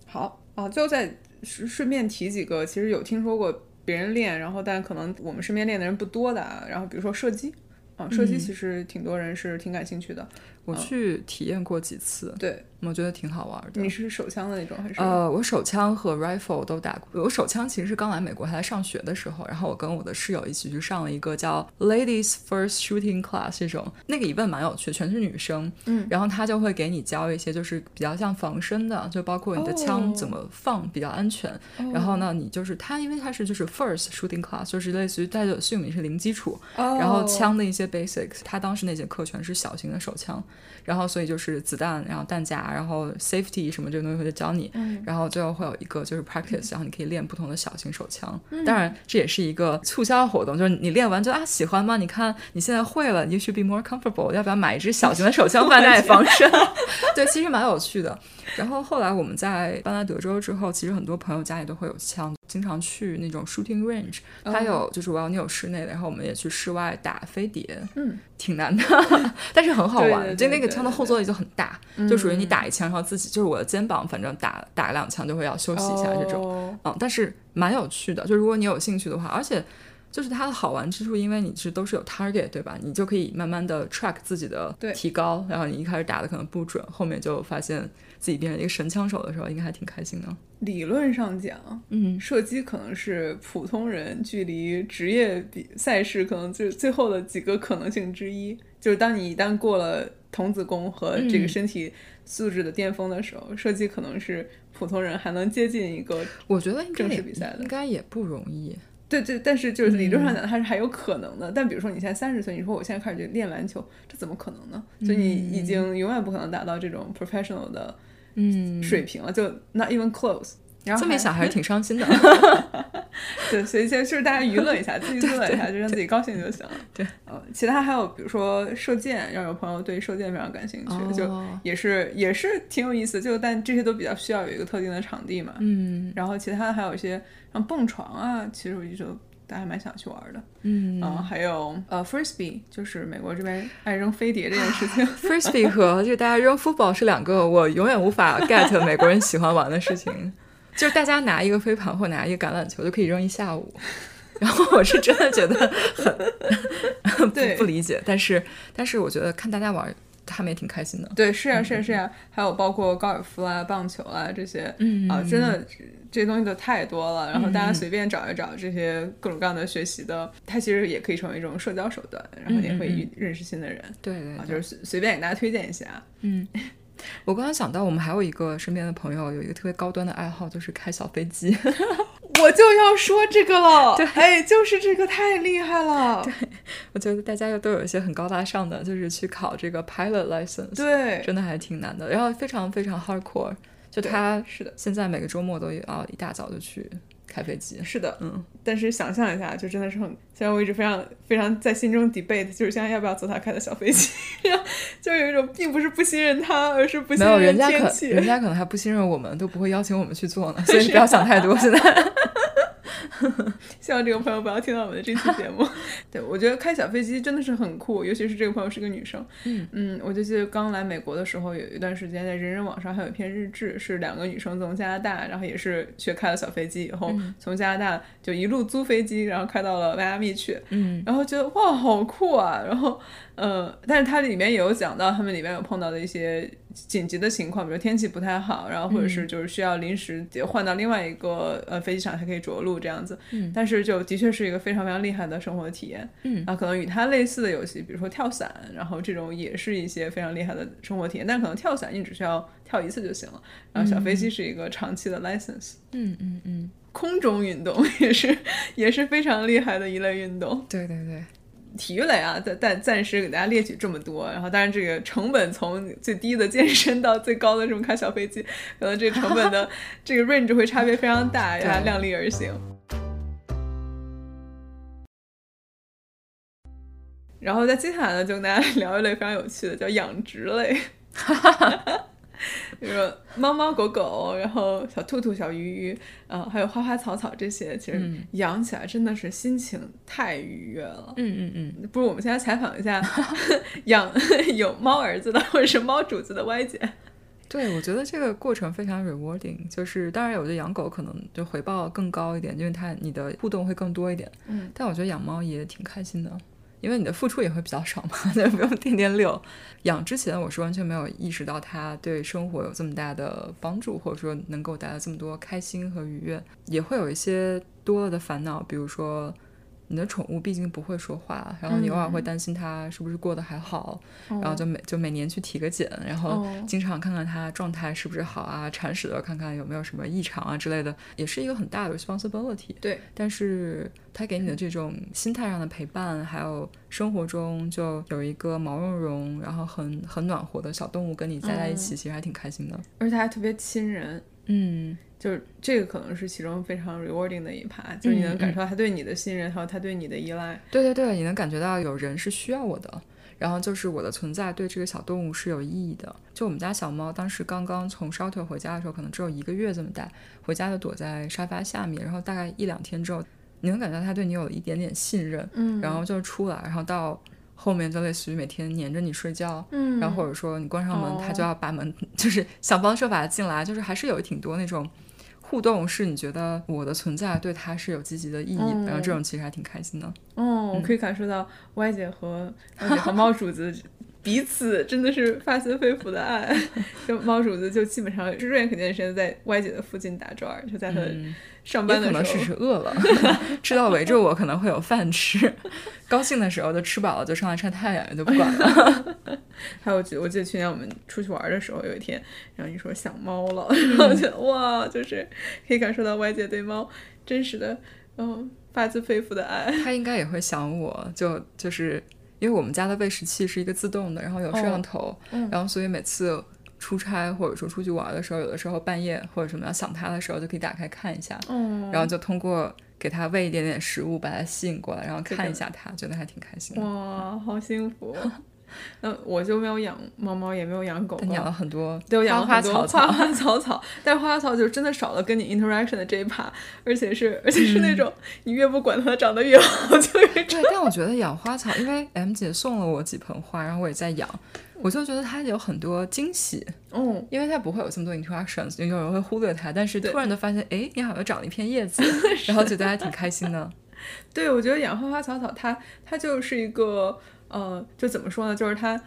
B: 好啊，最后再顺顺便提几个，其实有听说过别人练，然后但可能我们身边练的人不多的啊。然后比如说射击啊，射击
A: 嗯
B: 其实挺多人是挺感兴趣的。
A: 我去体验过几次，
B: 对，
A: 我觉得挺好玩的
B: 你。是手枪的那种还是？
A: 呃，我手枪和 rifle 都打过。我手枪其实是刚来美国还在上学的时候，然后我跟我的室友一起去上了一个叫 Ladies First Shooting Class 这种，那个 event 蛮有趣，全是女生。
B: 嗯，
A: 然后他就会给你教一些就是比较像防身的，就包括你的枪
B: 哦
A: 怎么放比较安全。然后呢，你就是他，因为他是就是 First Shooting Class，就是类似于带着 assume 你是零基础，
B: 哦，
A: 然后枪的一些 basics，他当时那节课全是小型的手枪，然后所以就是子弹，然后弹夹，然后 safety 什么这个东西会教你，
B: 嗯
A: 然后最后会有一个就是 practice，然后你可以练不同的小型手枪。当然这也是一个促销活动，就是你练完就啊喜欢吗？你看你现在会了，you should be more comfortable，要不要买一支小型的手枪放家里防身？对，其实蛮有趣的。然后后来我们在搬来德州之后，其实很多朋友家里都会有枪，经常去那种 shooting range，它有就是我要你有室内的，然后我们也去室外打飞碟，
B: 嗯，
A: 挺难的，但是很好玩。就那个枪的后坐力就很大，就属于你打一枪，然后自己就是我的肩膀，反正打打两枪就会要休息一下这种。嗯，但是蛮有趣的，就如果你有兴趣的话，而且就是它的好玩之处，因为你是都是有 target 对吧？你就可以慢慢的 track 自己的提高，然后你一开始打的可能不准，后面就发现自己变成一个神枪手的时候，应该还挺开心的。
B: 理论上讲，
A: 嗯，
B: 射击可能是普通人距离职业比赛事可能最最后的几个可能性之一。就是当你一旦过了童子功和这个
A: 嗯
B: 身体素质的巅峰的时候，射击可能是普通人还能接近一个
A: 我觉得应该
B: 正式比赛的
A: 应该也不容易。
B: 对对，但是就是理论
A: 嗯
B: 上讲，它是还有可能的。但比如说你现在三十岁，你说我现在开始就练篮球，这怎么可能呢？就你已经永远不可能达到这种 professional 的
A: 嗯，
B: 水平了，就 not even close。然后
A: 这么一想还是 挺伤心的。
B: 对，所以现在就是大家娱乐一下，自己娱自乐一下，就让自己高兴就行了。
A: 对，
B: 呃，其他还有比如说射箭，让有朋友对射箭非常感兴趣，就
A: 哦
B: 也是也是挺有意思。就但这些都比较需要有一个特定的场地嘛。
A: 嗯
B: 然后其他的还有一些像蹦床啊，其实我就大家蛮想去玩的。
A: 嗯
B: 啊、还有呃，frisbee，就是美国这边爱扔飞碟这件事情。
A: ，frisbee 和就是大家扔 football 是两个我永远无法 get 美国人喜欢玩的事情。就是大家拿一个飞盘或拿一个橄榄球就可以扔一下午，然后我是真的觉得很
B: 对
A: 不不理解，但是但是我觉得看大家玩，他们也挺开心的。
B: 对，是啊，是啊，是啊，还有包括高尔夫啊、棒球啊这些，
A: 嗯
B: 啊，真的这些东西都太多了。然后大家
A: 嗯
B: 随便找一找这些各种各样的学习的，它其实也可以成为一种社交手段，然后也会认识新的人。啊，
A: 对对对。
B: 就是随随便给大家推荐一下。
A: 嗯，我刚刚想到，我们还有一个身边的朋友有一个特别高端的爱好，就是开小飞机。
B: 我就要说这个了，对，哎，就是这个太厉害了，对
A: 我觉得大家又都有一些很高大上的，就是去考这个 pilot license，
B: 对，
A: 真的还挺难的，然后非常非常 hardcore，就他
B: 是的，
A: 现在每个周末都要一大早就去开飞机。
B: 是的，
A: 嗯，
B: 但是想象一下，就真的是很，虽然我一直非常非常在心中 debate，就是现在要不要坐他开的小飞机，就有一种并不是不信任他，而是不信
A: 没有，
B: 任
A: 人家可
B: 天气。
A: 人家 可能还不信任我们，都不会邀请我们去做呢，所以你不要想太多。现在，
B: 希望这个朋友不要听到我们的这期节目。对我觉得开小飞机真的是很酷，尤其是这个朋友是个女生。
A: 嗯
B: 我就记得刚来美国的时候，有一段时间在人人网上还有一篇日志，是两个女生从加拿大，然后也是学开了小飞机以后，
A: 嗯
B: 从加拿大就一路租飞机，然后开到了迈阿密去。
A: 嗯
B: 然后觉得哇，好酷啊！然后，呃，但是它里面也有讲到他们里面有碰到的一些紧急的情况，比如天气不太好，然后或者是就是需要临时换到另外一个呃飞机场才可以着陆这样子。
A: 嗯
B: 但是就的确是一个非常非常厉害的生活体验。
A: 嗯
B: 啊，可能与它类似的游戏，比如说跳伞，然后这种也是一些非常厉害的生活体验。但可能跳伞你只需要跳一次就行了，然后小飞机是一个长期的 license。
A: 嗯嗯嗯，
B: 空中运动 也是也是非常厉害的一类运动。
A: 对对对，
B: 体育类啊，暂暂暂时给大家列举这么多，然后当然这个成本从最低的健身到最高的这种开小飞机，可能这个成本的 这个 range 会差别非常大，大家量力而行。然后在接下来呢，就跟大家 聊一类非常有趣的，叫养殖类。比如说猫猫狗狗，然后小兔兔、小鱼鱼，啊，还有花花草草这些，其实养起来真的是心情太愉悦了。
A: 嗯嗯
B: 嗯，不如我们现在采访一下 养 有猫儿子的或者是猫主子的 Y 姐。
A: 对，我觉得这个过程非常 rewarding，就是当然，我觉得养狗可能就回报更高一点，因为它你的互动会更多一点。
B: 嗯，
A: 但我觉得养猫也挺开心的。因为你的付出也会比较少嘛，就不用天天遛。养之前我是完全没有意识到它对生活有这么大的帮助，或者说能够带来这么多开心和愉悦，也会有一些多了的烦恼，比如说。你的宠物毕竟不会说话，然后你偶尔会担心它是不是过得还好，然后就每就每年去体个检，然后经常看看它状态是不是好啊，铲屎的看看有没有什么异常啊之类的，也是一个很大的 responsibility。
B: 对，
A: 但是它给你的这种心态上的陪伴，还有生活中就有一个毛茸茸，然后很很暖和的小动物跟你待在一起，其实还挺开心的，
B: 而且还特别亲人。
A: 嗯。
B: 就是这个可能是其中非常 rewarding 的一趴，就是你能感受到他对你的信任，还有他对你的依赖。
A: 对对对，你能感觉到有人是需要我的，然后就是我的存在对这个小动物是有意义的。就我们家小猫当时刚刚从 shelter 回家的时候，可能只有一个月这么大，回家就躲在沙发下面，然后大概一两天之后，你能感觉到它对你有一点点信任，
B: 嗯，
A: 然后就出来，然后到。后面就类似于每天黏着你睡觉，
B: 嗯，
A: 然后或者说你关上门，它就要把门，就是想方设法进来，就是还是有挺多那种互动，是你觉得我的存在对它是有积极的意义，然后这种其实还挺开心的。
B: 哦，我可以感受到 Y 姐和姐和猫主子。彼此真的是发自肺腑的爱，就猫主子就基本上，瑞肯定时间在歪姐的附近打转，就在他上班的时候，
A: 可能是是饿了，知道围着我可能会有饭吃，高兴的时候就吃饱了就上来晒太阳，就不管了。
B: 还有，我记得去年我们出去玩的时候，有一天，然后你说想猫了，然后觉得哇，就是可以感受到歪姐对猫真实的，嗯，发自肺腑的爱。
A: 他应该也会想我，就就是。因为我们家的喂食器是一个自动的，然后有摄像头，然后所以每次出差或者说出去玩的时候，有的时候半夜或者什么要想它的时候，就可以打开看一下，然后就通过给它喂一点点食物把它吸引过来，然后看一下它，觉得还挺开心的。
B: 哇，好幸福！那我就没有养猫猫，也没有养狗，
A: 但养了很多，
B: 对，养了
A: 很
B: 多
A: 花
B: 花草草。但是花花草就真的少了跟你 interaction 的这一趴，而且是而且是那种你越不管它，长得越好，就越。
A: 对，但我觉得养花草，因为 M 姐送了我几盆花，然后我也在养，我就觉得它有很多惊喜。
B: 嗯，
A: 因为它不会有这么多 interactions，有人会忽略它，但是突然的发现，哎，你好像长了一片叶子，然后觉得还挺开心的。
B: 对，我觉得养花花草草，它它就是一个。呃，就怎么说呢？就是它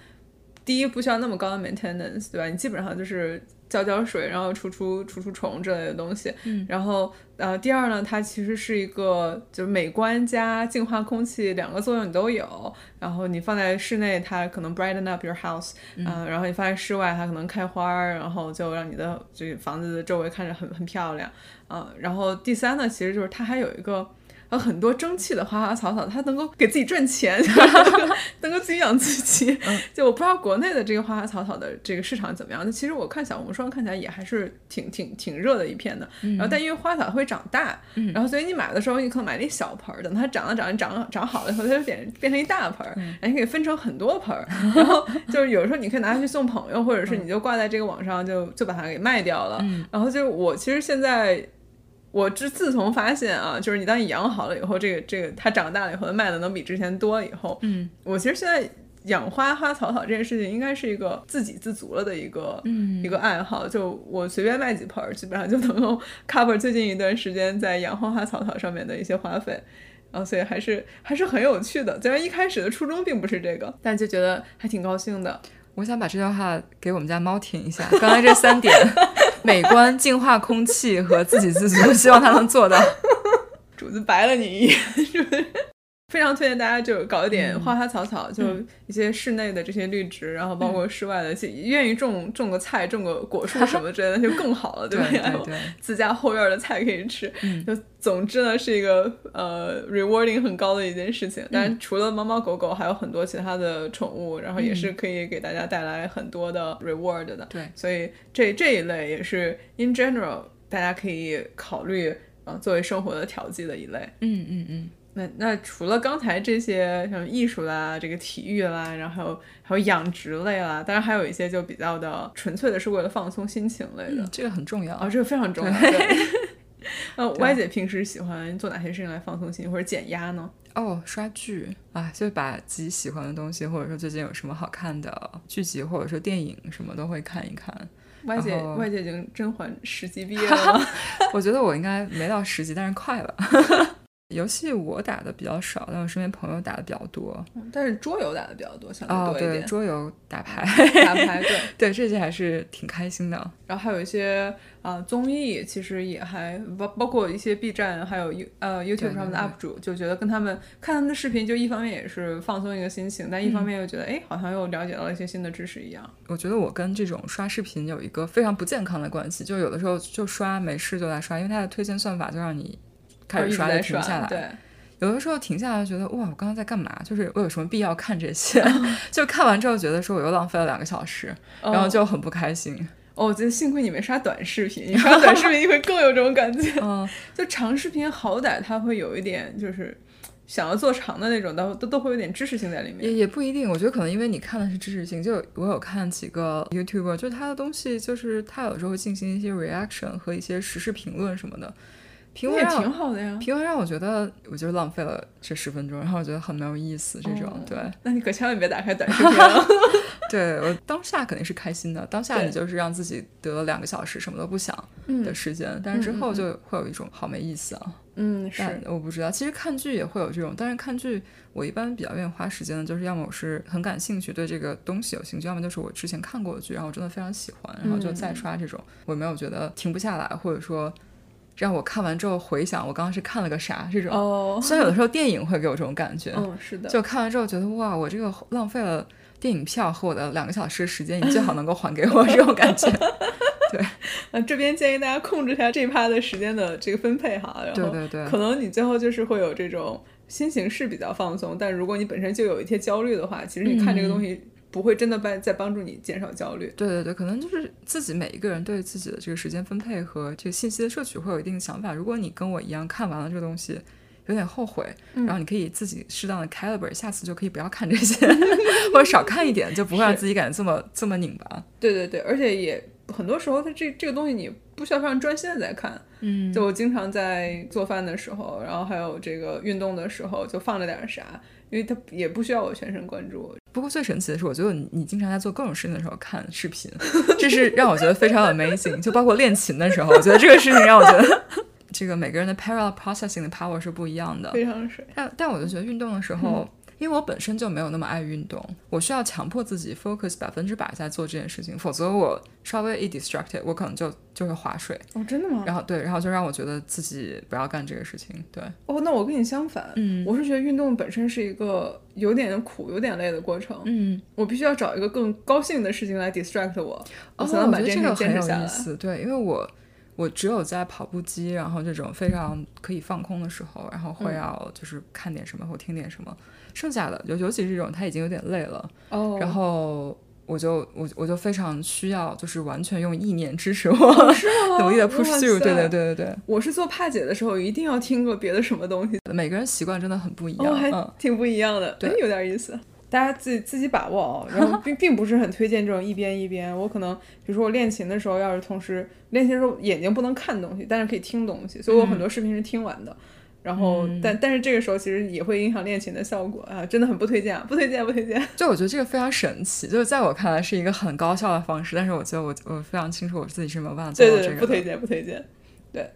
B: 第一不需要那么高的 maintenance，对吧？你基本上就是浇浇水，然后除除除除虫之类的东西。
A: 嗯。
B: 然后呃，第二呢，它其实是一个就是美观加净化空气两个作用你都有。然后你放在室内，它可能 brighten up your house，嗯。然后你放在室外，它可能开花儿，然后就让你的这个房子的周围看着很很漂亮。嗯。然后第三呢，其实就是它还有一个。有很多争气的花花草草，它能够给自己赚钱，能够自己养自己。就我不知道国内的这个花花草草的这个市场怎么样。那其实我看小红书上看起来也还是挺挺挺热的一片的。然后但因为花草会长大，然后所以你买的时候你可能买那小盆儿，等它长了长长长好了以后，它就变变成一大盆儿，然后你可以分成很多盆儿。然后就是有时候你可以拿去送朋友，或者是你就挂在这个网上就就把它给卖掉了。然后就我其实现在。我自自从发现啊，就是你当你养好了以后，这个这个它长大了以后，卖的能比之前多了以后，
A: 嗯，
B: 我其实现在养花花草草这件事情，应该是一个自给自足了的一个，
A: 嗯，
B: 一个爱好。就我随便卖几盆，基本上就能够 cover 最近一段时间在养花花草草上面的一些花费，然啊，所以还是还是很有趣的。虽然一开始的初衷并不是这个，但就觉得还挺高兴的。
A: 我想把这段话给我们家猫听一下。刚才这三点：美观、净化空气和自给自足，希望他能做到。
B: 主子白了你一眼，是不是？非常推荐大家就搞一点
A: 嗯
B: 花花草草，就一些室内的这些绿植，然后包括室外的，就愿意种种个菜、种个果树什么之类的，就更好了，
A: 对
B: 吧？自家后院的菜可以吃。
A: 嗯
B: 就总之呢，是一个呃 rewarding 很高的一件事情。但除了猫猫狗狗，还有很多其他的宠物，然后也是可以给大家带来很多的 reward 的。
A: 对
B: 所以这这一类也是 in general 大家可以考虑啊、呃作为生活的调剂的一类。
A: 嗯嗯嗯，
B: 那那除了刚才这些像艺术啦、这个体育啦，然后还有养殖类啦，当然还有一些就比较的纯粹的是为了放松心情类的。
A: 嗯这个很重要。
B: 哦，这个非常重要。对。呃，Y 姐平时喜欢做哪些事情来放松心情或者减压呢？
A: 哦，刷剧啊，就把自己喜欢的东西，或者说最近有什么好看的剧集，或者说电影什么都会看一看。
B: Y 姐
A: 然后
B: ，Y 姐已经甄嬛十级毕业了。
A: 我觉得我应该没到十级，但是快了。游戏我打的比较少，但我身边朋友打的比较多。
B: 但是桌游打的比较多，相对
A: 哦，对，
B: 多一点。
A: 桌游打牌，
B: 打牌 对，
A: 对这些还是挺开心的。
B: 然后还有一些啊、综艺，其实也还包包括一些 B 站还有 U 呃 YouTube 上面的 UP 主，就觉得跟他们看他们的视频，就一方面也是放松一个心情，但一方面又觉得哎、好像又了解到了一些新的知识一样。
A: 我觉得我跟这种刷视频有一个非常不健康的关系，就有的时候就刷没事就来刷，因为它的推荐算法就让你开始刷就停下来。
B: 对，
A: 有的时候停下来觉得哇，我刚刚在干嘛？就是我有什么必要看这些？就看完之后觉得说我又浪费了两个小时，然后就很不开心。
B: 哦，我觉得幸亏你没刷短视频，你刷短视频你会更有这种感觉。
A: 嗯，
B: 就长视频好歹它会有一点就是想要做长的那种，都都都会有点知识性在里面。
A: 也也不一定，我觉得可能因为你看的是知识性，就我有看几个 YouTuber，就是他的东西，就是他有时候会进行一些 reaction 和一些时事评论什么的，评
B: 那也挺好的呀。
A: 评论让我觉得我就是浪费了这十分钟，然后我觉得很没有意思。这种、
B: 哦
A: 对
B: 那你可千万别打开短视频了。
A: 对我当下肯定是开心的，当下你就是让自己得了两个小时什么都不想
B: 嗯
A: 的时间，但是之后就会有一种好没意思啊。
B: 嗯，
A: 但
B: 是。
A: 我不知道，其实看剧也会有这种，但是看剧我一般比较愿意花时间的，就是要么我是很感兴趣，对这个东西有兴趣，要么就是我之前看过的剧，然后我真的非常喜欢，然后就再刷这种，我没有觉得停不下来，或者说让我看完之后回想我刚刚是看了个啥这种。
B: 哦，
A: 虽然有的时候电影会给我这种感觉，
B: 嗯，是的。
A: 就看完之后觉得哇，我这个浪费了电影票和我的两个小时的时间，你最好能够还给我这种感觉。
B: 对那这边建议大家控制一下这一趴的时间的这个分配哈，然后
A: 对对对
B: 可能你最后就是会有这种心情是比较放松，但如果你本身就有一些焦虑的话，其实你看这个东西不会真的帮在帮助你减少焦虑。
A: 对对对，可能就是自己每一个人对自己的这个时间分配和这个信息的摄取会有一定的想法。如果你跟我一样看完了这个东西。有点后悔，然后你可以自己适当的 calibrate，下次就可以不要看这些，或者少看一点，就不会让自己感觉这么这么拧巴。
B: 对对对，而且也很多时候，它这这个东西你不需要非常专心的在看。
A: 嗯，
B: 就我经常在做饭的时候，然后还有这个运动的时候，就放着点啥，因为它也不需要我全神贯注。
A: 不过最神奇的是，我觉得你你经常在做各种事情的时候看视频，这是让我觉得非常 amazing。就包括练琴的时候，我觉得这个事情让我觉得，这个每个人的 parallel processing 的 power 是不一样的。
B: 非常水。
A: 但但我就觉得运动的时候，因为我本身就没有那么爱运动，我需要强迫自己 focus 百分之百在做这件事情，否则我稍微一 distracted，我可能就就会划水。
B: 哦，真的吗？
A: 然后对，然后就让我觉得自己不要干这个事情。对，
B: 哦，那我跟你相反，
A: 嗯
B: 我是觉得运动本身是一个有点苦、有点累的过程，
A: 嗯，
B: 我必须要找一个更高兴的事情来 distract 我，我
A: 哦，
B: 才能把
A: 这个很
B: 坚持下来。
A: 对，因为我我只有在跑步机，然后这种非常可以放空的时候，然后会
B: 嗯
A: 要就是看点什么或听点什么，剩下的尤尤其是这种他已经有点累了，
B: 哦，
A: 然后。我就我我就非常需要，就是完全用意念支持我，努力的 push
B: 哇
A: through。对
B: 塞
A: 对对对对，
B: 我是做帕姐的时候一定要听个别的什么东西，
A: 每个人习惯真的很不一样。
B: 哦，还
A: 嗯，
B: 挺不一样的，
A: 对
B: 哎，有点意思。大家自己自己把握哦，然后并 并不是很推荐这种一边一边。我可能比如说我练琴的时候，要是同时练琴的时候眼睛不能看东西，但是可以听东西，所以我很多视频是听完的。然后，
A: 嗯
B: 但但是这个时候其实也会影响练琴的效果啊，真的很不推荐，不推荐，不推荐。
A: 就我觉得这个非常神奇，就是在我看来是一个很高效的方式，但是我觉得我我非常清楚我自己是没有办法做到这个的。
B: 不推荐，不推荐。对，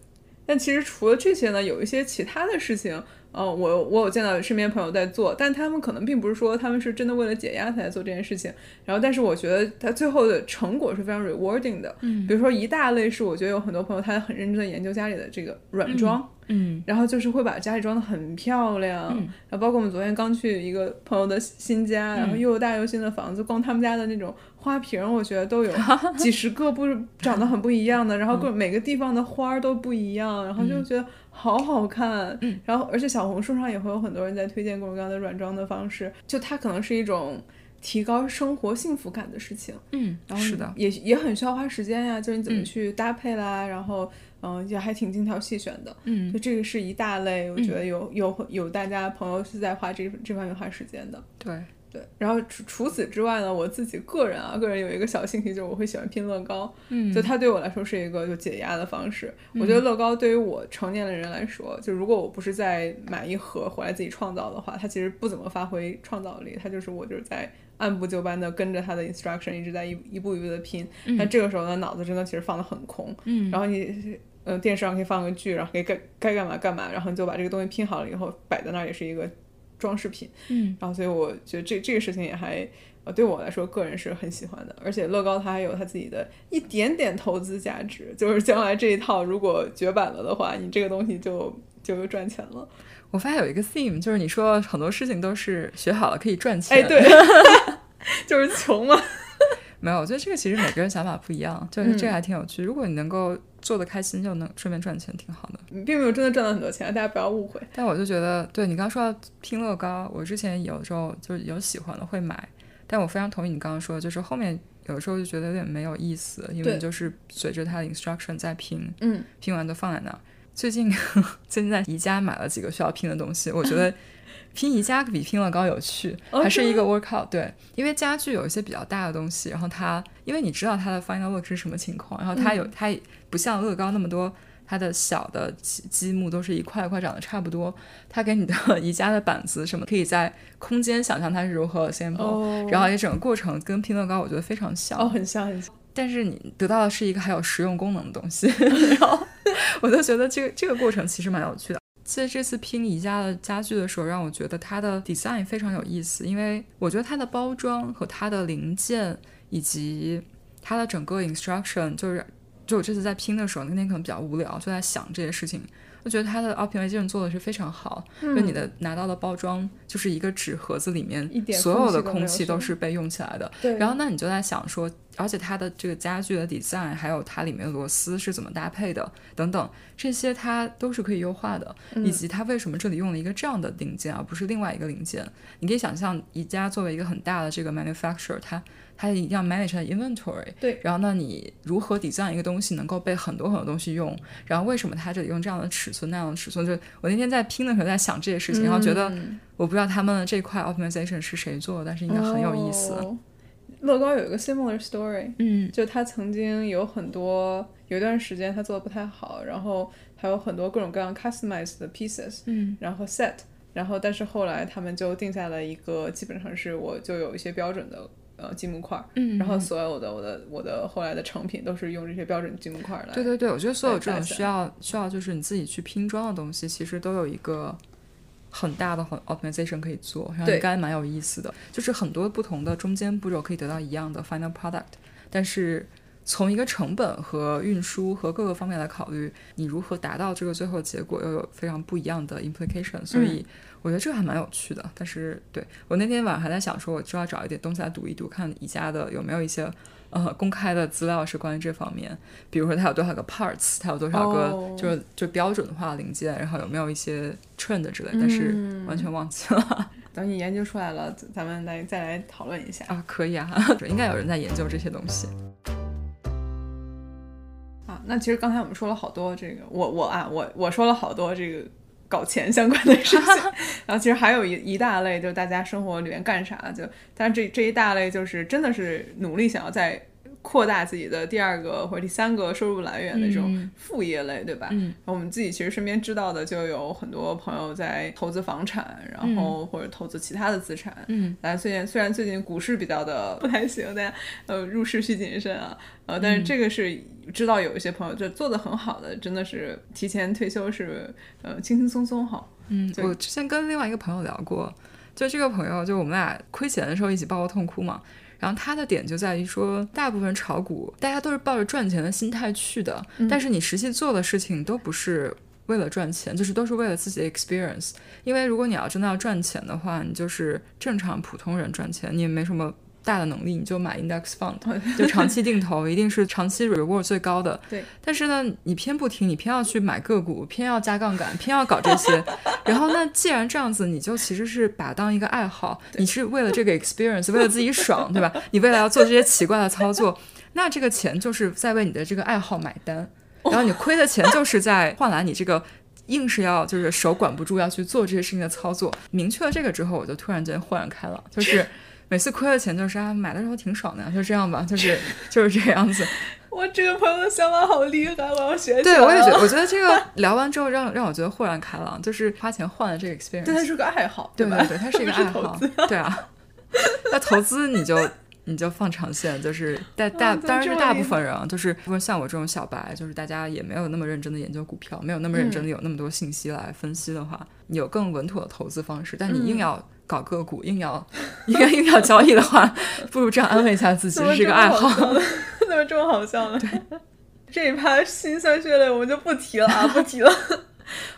B: 但其实除了这些呢，有一些其他的事情，呃，我我有见到身边朋友在做，但他们可能并不是说他们是真的为了解压才在做这件事情。然后，但是我觉得他最后的成果是非常 rewarding 的。
A: 嗯
B: 比如说一大类是我觉得有很多朋友他很认真的研究家里的这个软装，
A: 嗯
B: 然后就是会把家里装的很漂亮。
A: 嗯
B: 然后包括我们昨天刚去一个朋友的新家，然后又有大又新的房子，光他们家的那种花瓶，我觉得都有 几十个不长得很不一样的，然后各每个地方的花儿都不一样，然后就觉得好好看。
A: 嗯
B: 然后而且小红书上也会有很多人在推荐各种各样的软装的方式，就它可能是一种提高生活幸福感的事情。
A: 嗯，
B: 然后
A: 是的，
B: 也也很需要花时间呀，就是你怎么
A: 嗯
B: 去搭配啦，然后嗯、也还挺精挑细选的。
A: 嗯
B: 就这个是一大类，我觉得有有有大家朋友是在花这这方面花时间的。
A: 对，
B: 对，然后除除此之外呢，我自己个人啊，个人有一个小兴趣，就是我会喜欢拼乐高，
A: 嗯
B: 就它对我来说是一个就解压的方式。我觉得乐高对于我成年的人来说，就如果我不是在买一盒回来自己创造的话，它其实不怎么发挥创造力，它就是我就是在按部就班的跟着它的 instruction 一直在一一步一步的拼。那、这个时候呢，脑子真的其实放的很空，
A: 嗯
B: 然后你。呃，电视上可以放个剧，然后可以该该干嘛干嘛，然后你就把这个东西拼好了以后摆在那儿，也是一个装饰品。
A: 嗯
B: 然后所以我觉得这这个事情也还呃对我来说个人是很喜欢的，而且乐高它还有它自己的一点点投资价值，就是将来这一套如果绝版了的话，你这个东西就就赚钱了。
A: 我发现有一个 theme，就是你说很多事情都是学好了可以赚钱。
B: 哎，对，就是穷嘛。
A: 没有，我觉得这个其实每个人想法不一样，就是
B: 嗯
A: 这个还挺有趣。如果你能够做的开心，就能顺便赚钱，挺好的。
B: 你并没有真的赚到很多钱，大家不要误会。
A: 但我就觉得，对你刚刚说到拼乐高，我之前有时候就是有喜欢的会买，但我非常同意你刚刚说的，就是后面有时候就觉得有点没有意思，因为就是随着它的 instruction 在拼，
B: 嗯，
A: 拼完都放在那儿。最近 最近在宜家买了几个需要拼的东西，我觉得 拼宜家比拼乐高有趣，
B: 哦
A: 还是一个 workout。对，因为家具有一些比较大的东西，然后它因为你知道它的 final look 是什么情况，然后它有、
B: 嗯
A: 它不像乐高那么多。它的小的积积木都是一块一块长得差不多，它给你的 宜家的板子什么，可以在空间想象它是如何 assemble，、
B: 哦
A: 然后也整个过程跟拼乐高我觉得非常像。
B: 哦，很像很像。
A: 但是你得到的是一个还有实用功能的东西，然后 我就觉得这个这个过程其实蛮有趣的。其实这次拼宜家的家具的时候，让我觉得它的 design 非常有意思，因为我觉得它的包装和它的零件以及它的整个 instruction，就是就我这次在拼的时候，那天可能比较无聊，就在想这些事情。我觉得它的 optimization 做的是非常好，就你的拿到的包装就是一个纸盒子里面所有的空
B: 空气都是吗
A: 气都是被用起来的，然后那你就在想说，而且它的这个家具的 design，还有它里面的螺丝是怎么搭配的，等等，这些它都是可以优化的，以及它为什么这里用了一个这样的零件，而不是另外一个零件。你可以想象，宜家作为一个很大的这个 manufacturer，它它一定要 manage inventory，
B: 对，
A: 然后那，你如何 design 一个东西能够被很多很多东西用，然后为什么它这里用这样的尺寸那样的尺寸？就我那天在拼的时候在想这些事情，然后觉得
B: 嗯
A: 我不知道他们的这块 optimization 是谁做的，但是应该很有意思。
B: 哦乐高有一个 similar story，
A: 嗯。
B: 就他曾经有很多有一段时间他做的不太好，然后还有很多各种各样 customized 的 pieces，
A: 嗯。
B: 然后 set，然后但是后来他们就定下了一个，基本上是我就有一些标准的呃积木块儿，
A: 嗯
B: 然后所有的我的我的后来的成品都是用这些标准积木块儿来。
A: 对对对，我觉得所有这种需要需要就是你自己去拼装的东西，其实都有一个很大的很 optimization 可以做，然后应该蛮有意思的。就是很多不同的中间步骤可以得到一样的 final product，但是从一个成本和运输和各个方面来考虑，你如何达到这个最后结果，又有非常不一样的 implication。所以我觉得这个还蛮有趣的。但是对我那天晚上还在想说，我就要找一点东西来读一读，看宜家的有没有一些。呃，公开的资料是关于这方面，比如说它有多少个 parts，它有多少个
B: 哦
A: 就是就标准化零件，然后有没有一些 trend 之类，但是
B: 嗯
A: 完全忘记了、
B: 等你研究出来了，咱们来再来讨论一下。
A: 啊。可以啊，应该有人在研究这些东西。
B: 啊，那其实刚才我们说了好多这个，我我啊，我我说了好多这个搞钱相关的事情，然后其实还有一一大类就是大家生活里面干啥，就但是这这一大类就是真的是努力想要再扩大自己的第二个或者第三个收入来源的这种
A: 嗯。
B: 副业类，对吧？
A: 嗯。
B: 我们自己其实身边知道的就有很多朋友在投资房产，然后或者投资其他的资产，
A: 嗯，
B: 大家虽然虽然最近股市比较的不太行，大家呃入市需谨慎啊，呃，但是这个是知道有一些朋友就做的很好的，真的是提前退休是呃轻轻松松哈。
A: 嗯，
B: 就
A: 我之前跟另外一个朋友聊过，就这个朋友，就我们俩亏钱的时候一起抱抱痛哭嘛。然后他的点就在于说，大部分炒股大家都是抱着赚钱的心态去的，
B: 嗯
A: 但是你实际做的事情都不是为了赚钱，就是都是为了自己的 experience。因为如果你要真的要赚钱的话，你就是正常普通人赚钱，你也没什么大的能力，你就买 index fund，就长期定投，一定是长期 reward 最高的。
B: 对。
A: 但是呢，你偏不听，你偏要去买个股，偏要加杠杆，偏要搞这些。然后那既然这样子，你就其实是把它当一个爱好，你是为了这个 experience，为了自己爽，对吧？你为了要做这些奇怪的操作，那这个钱就是在为你的这个爱好买单。然后你亏的钱就是在换来你这个硬是要就是手管不住要去做这些事情的操作。明确了这个之后，我就突然间豁然开朗，就是每次亏了钱就是啊，买的时候挺爽的呀，就这样吧，就是 就是这样子。
B: 我这个朋友的想法好厉害，我要学习
A: 对，我也觉得，我觉得这个聊完之后让让我觉得豁然开朗，就是花钱换了这个 experience。
B: 对，它是个爱好，吧？
A: 对对对，它是一个爱好。对啊，那投资你就你就放长线，就是大大当然是大部分人啊，就是不是像我这种小白，就是大家也没有那么认真的研究股票，没有那么认真的有那么多信息来分析的话，你有更稳妥的投资方式。但你硬要搞个股，硬要硬要硬要交易的话，不如这样安慰一下自己，这个爱好。
B: 怎么这么好笑呢？这一趴心酸血泪我们就不提了啊，不提了。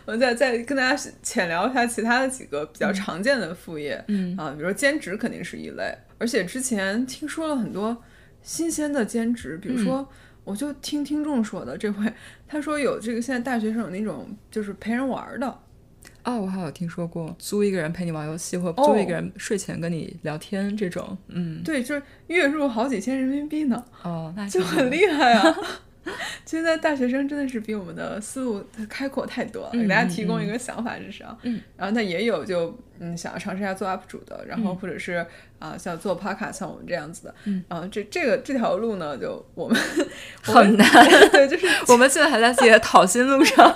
B: 我们再再跟大家浅聊一下其他的几个比较常见的副业，
A: 嗯
B: 啊，比如说兼职肯定是一类，而且之前听说了很多新鲜的兼职，比如说。我就听听众说的，这回他说有这个现在大学生有那种就是陪人玩儿的，
A: 哦，我还有听说过租一个人陪你玩游戏，或租一个人睡前跟你聊天这种。嗯，
B: 对，就是月入好几千人民币呢。
A: 哦，那
B: 就很厉害啊！现在大学生真的是比我们的思路开阔太多了，
A: 嗯
B: 给大家提供一个想法至少。
A: 嗯，
B: 然后他也有就嗯想要尝试一下做 UP 主的，然后
A: 嗯
B: 或者是啊、像做 Podcast 像我们这样子的。
A: 嗯，
B: 啊这这个这条路呢，就我们
A: 很难。
B: 对，就是
A: 我们现在还在自己的讨薪路上。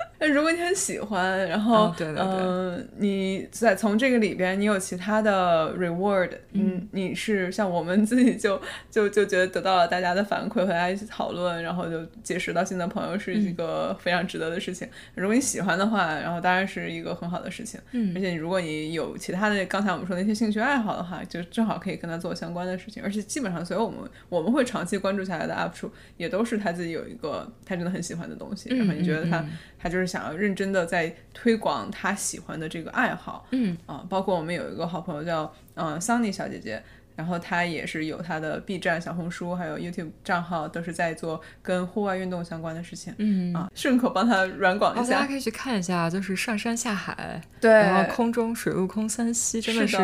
B: 那如果你很喜欢，然后
A: 哦对对对
B: 嗯，你在从这个里边你有其他的 reward，嗯，你是像我们自己就就就觉得得到了大家的反馈，和大家一起讨论，然后就结识到新的朋友，是
A: 嗯
B: 一个非常值得的事情。如果你喜欢的话，然后当然是一个很好的事情。
A: 嗯
B: 而且如果你有其他的刚才我们说的那些兴趣爱好的话，就正好可以跟他做相关的事情。而且基本上所有我们我们会长期关注下来的 UP 主，也都是他自己有一个他真的很喜欢的东西，然后你觉得他、他就是想要认真的在推广他喜欢的这个爱好。
A: 嗯
B: 啊，包括我们有一个好朋友叫嗯桑尼小姐姐。然后他也是有他的 B 站、小红书还有 YouTube 账号，都是在做跟户外运动相关的事情。
A: 嗯
B: 啊，顺口帮他软广
A: 哦，
B: 一下。
A: 大家可以去看一下，就是上山下海，
B: 对，
A: 然后空中水陆空三栖，真的是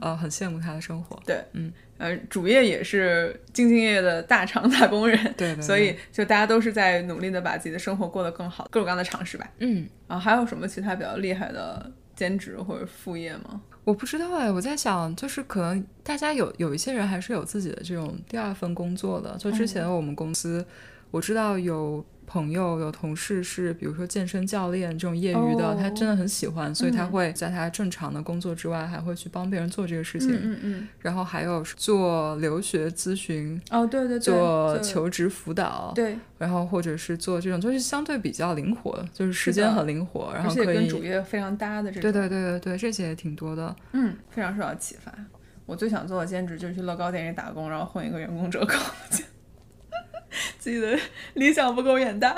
A: 呃很羡慕他的生活。
B: 对，
A: 嗯，
B: 呃，主业也是兢兢业业的大厂打工人，
A: 对对，
B: 所以就大家都是在努力的把自己的生活过得更好，各种各样的尝试吧。
A: 嗯，
B: 啊，还有什么其他比较厉害的兼职或者副业吗？
A: 我不知道哎，我在想，就是可能大家有有一些人还是有自己的这种第二份工作的。就之前我们公司，我知道有朋友、有同事是，比如说健身教练这种业余的，
B: 哦
A: 他真的很喜欢，所以他
B: 嗯
A: 会在他正常的工作之外，还会去帮别人做这个事情。
B: 嗯嗯，
A: 然后还有做留学咨询。
B: 哦，对对对，
A: 做求职辅导，
B: 对，
A: 然后或者是做这种，就是相对比较灵活，就是时间很灵活，然后可以，
B: 主业非常搭的这种。
A: 对对对对对，这些也挺多的。
B: 嗯，非常受到启发。我最想做的兼职就是去乐高店里打工，然后混一个员工折扣。自己的理想不够远大。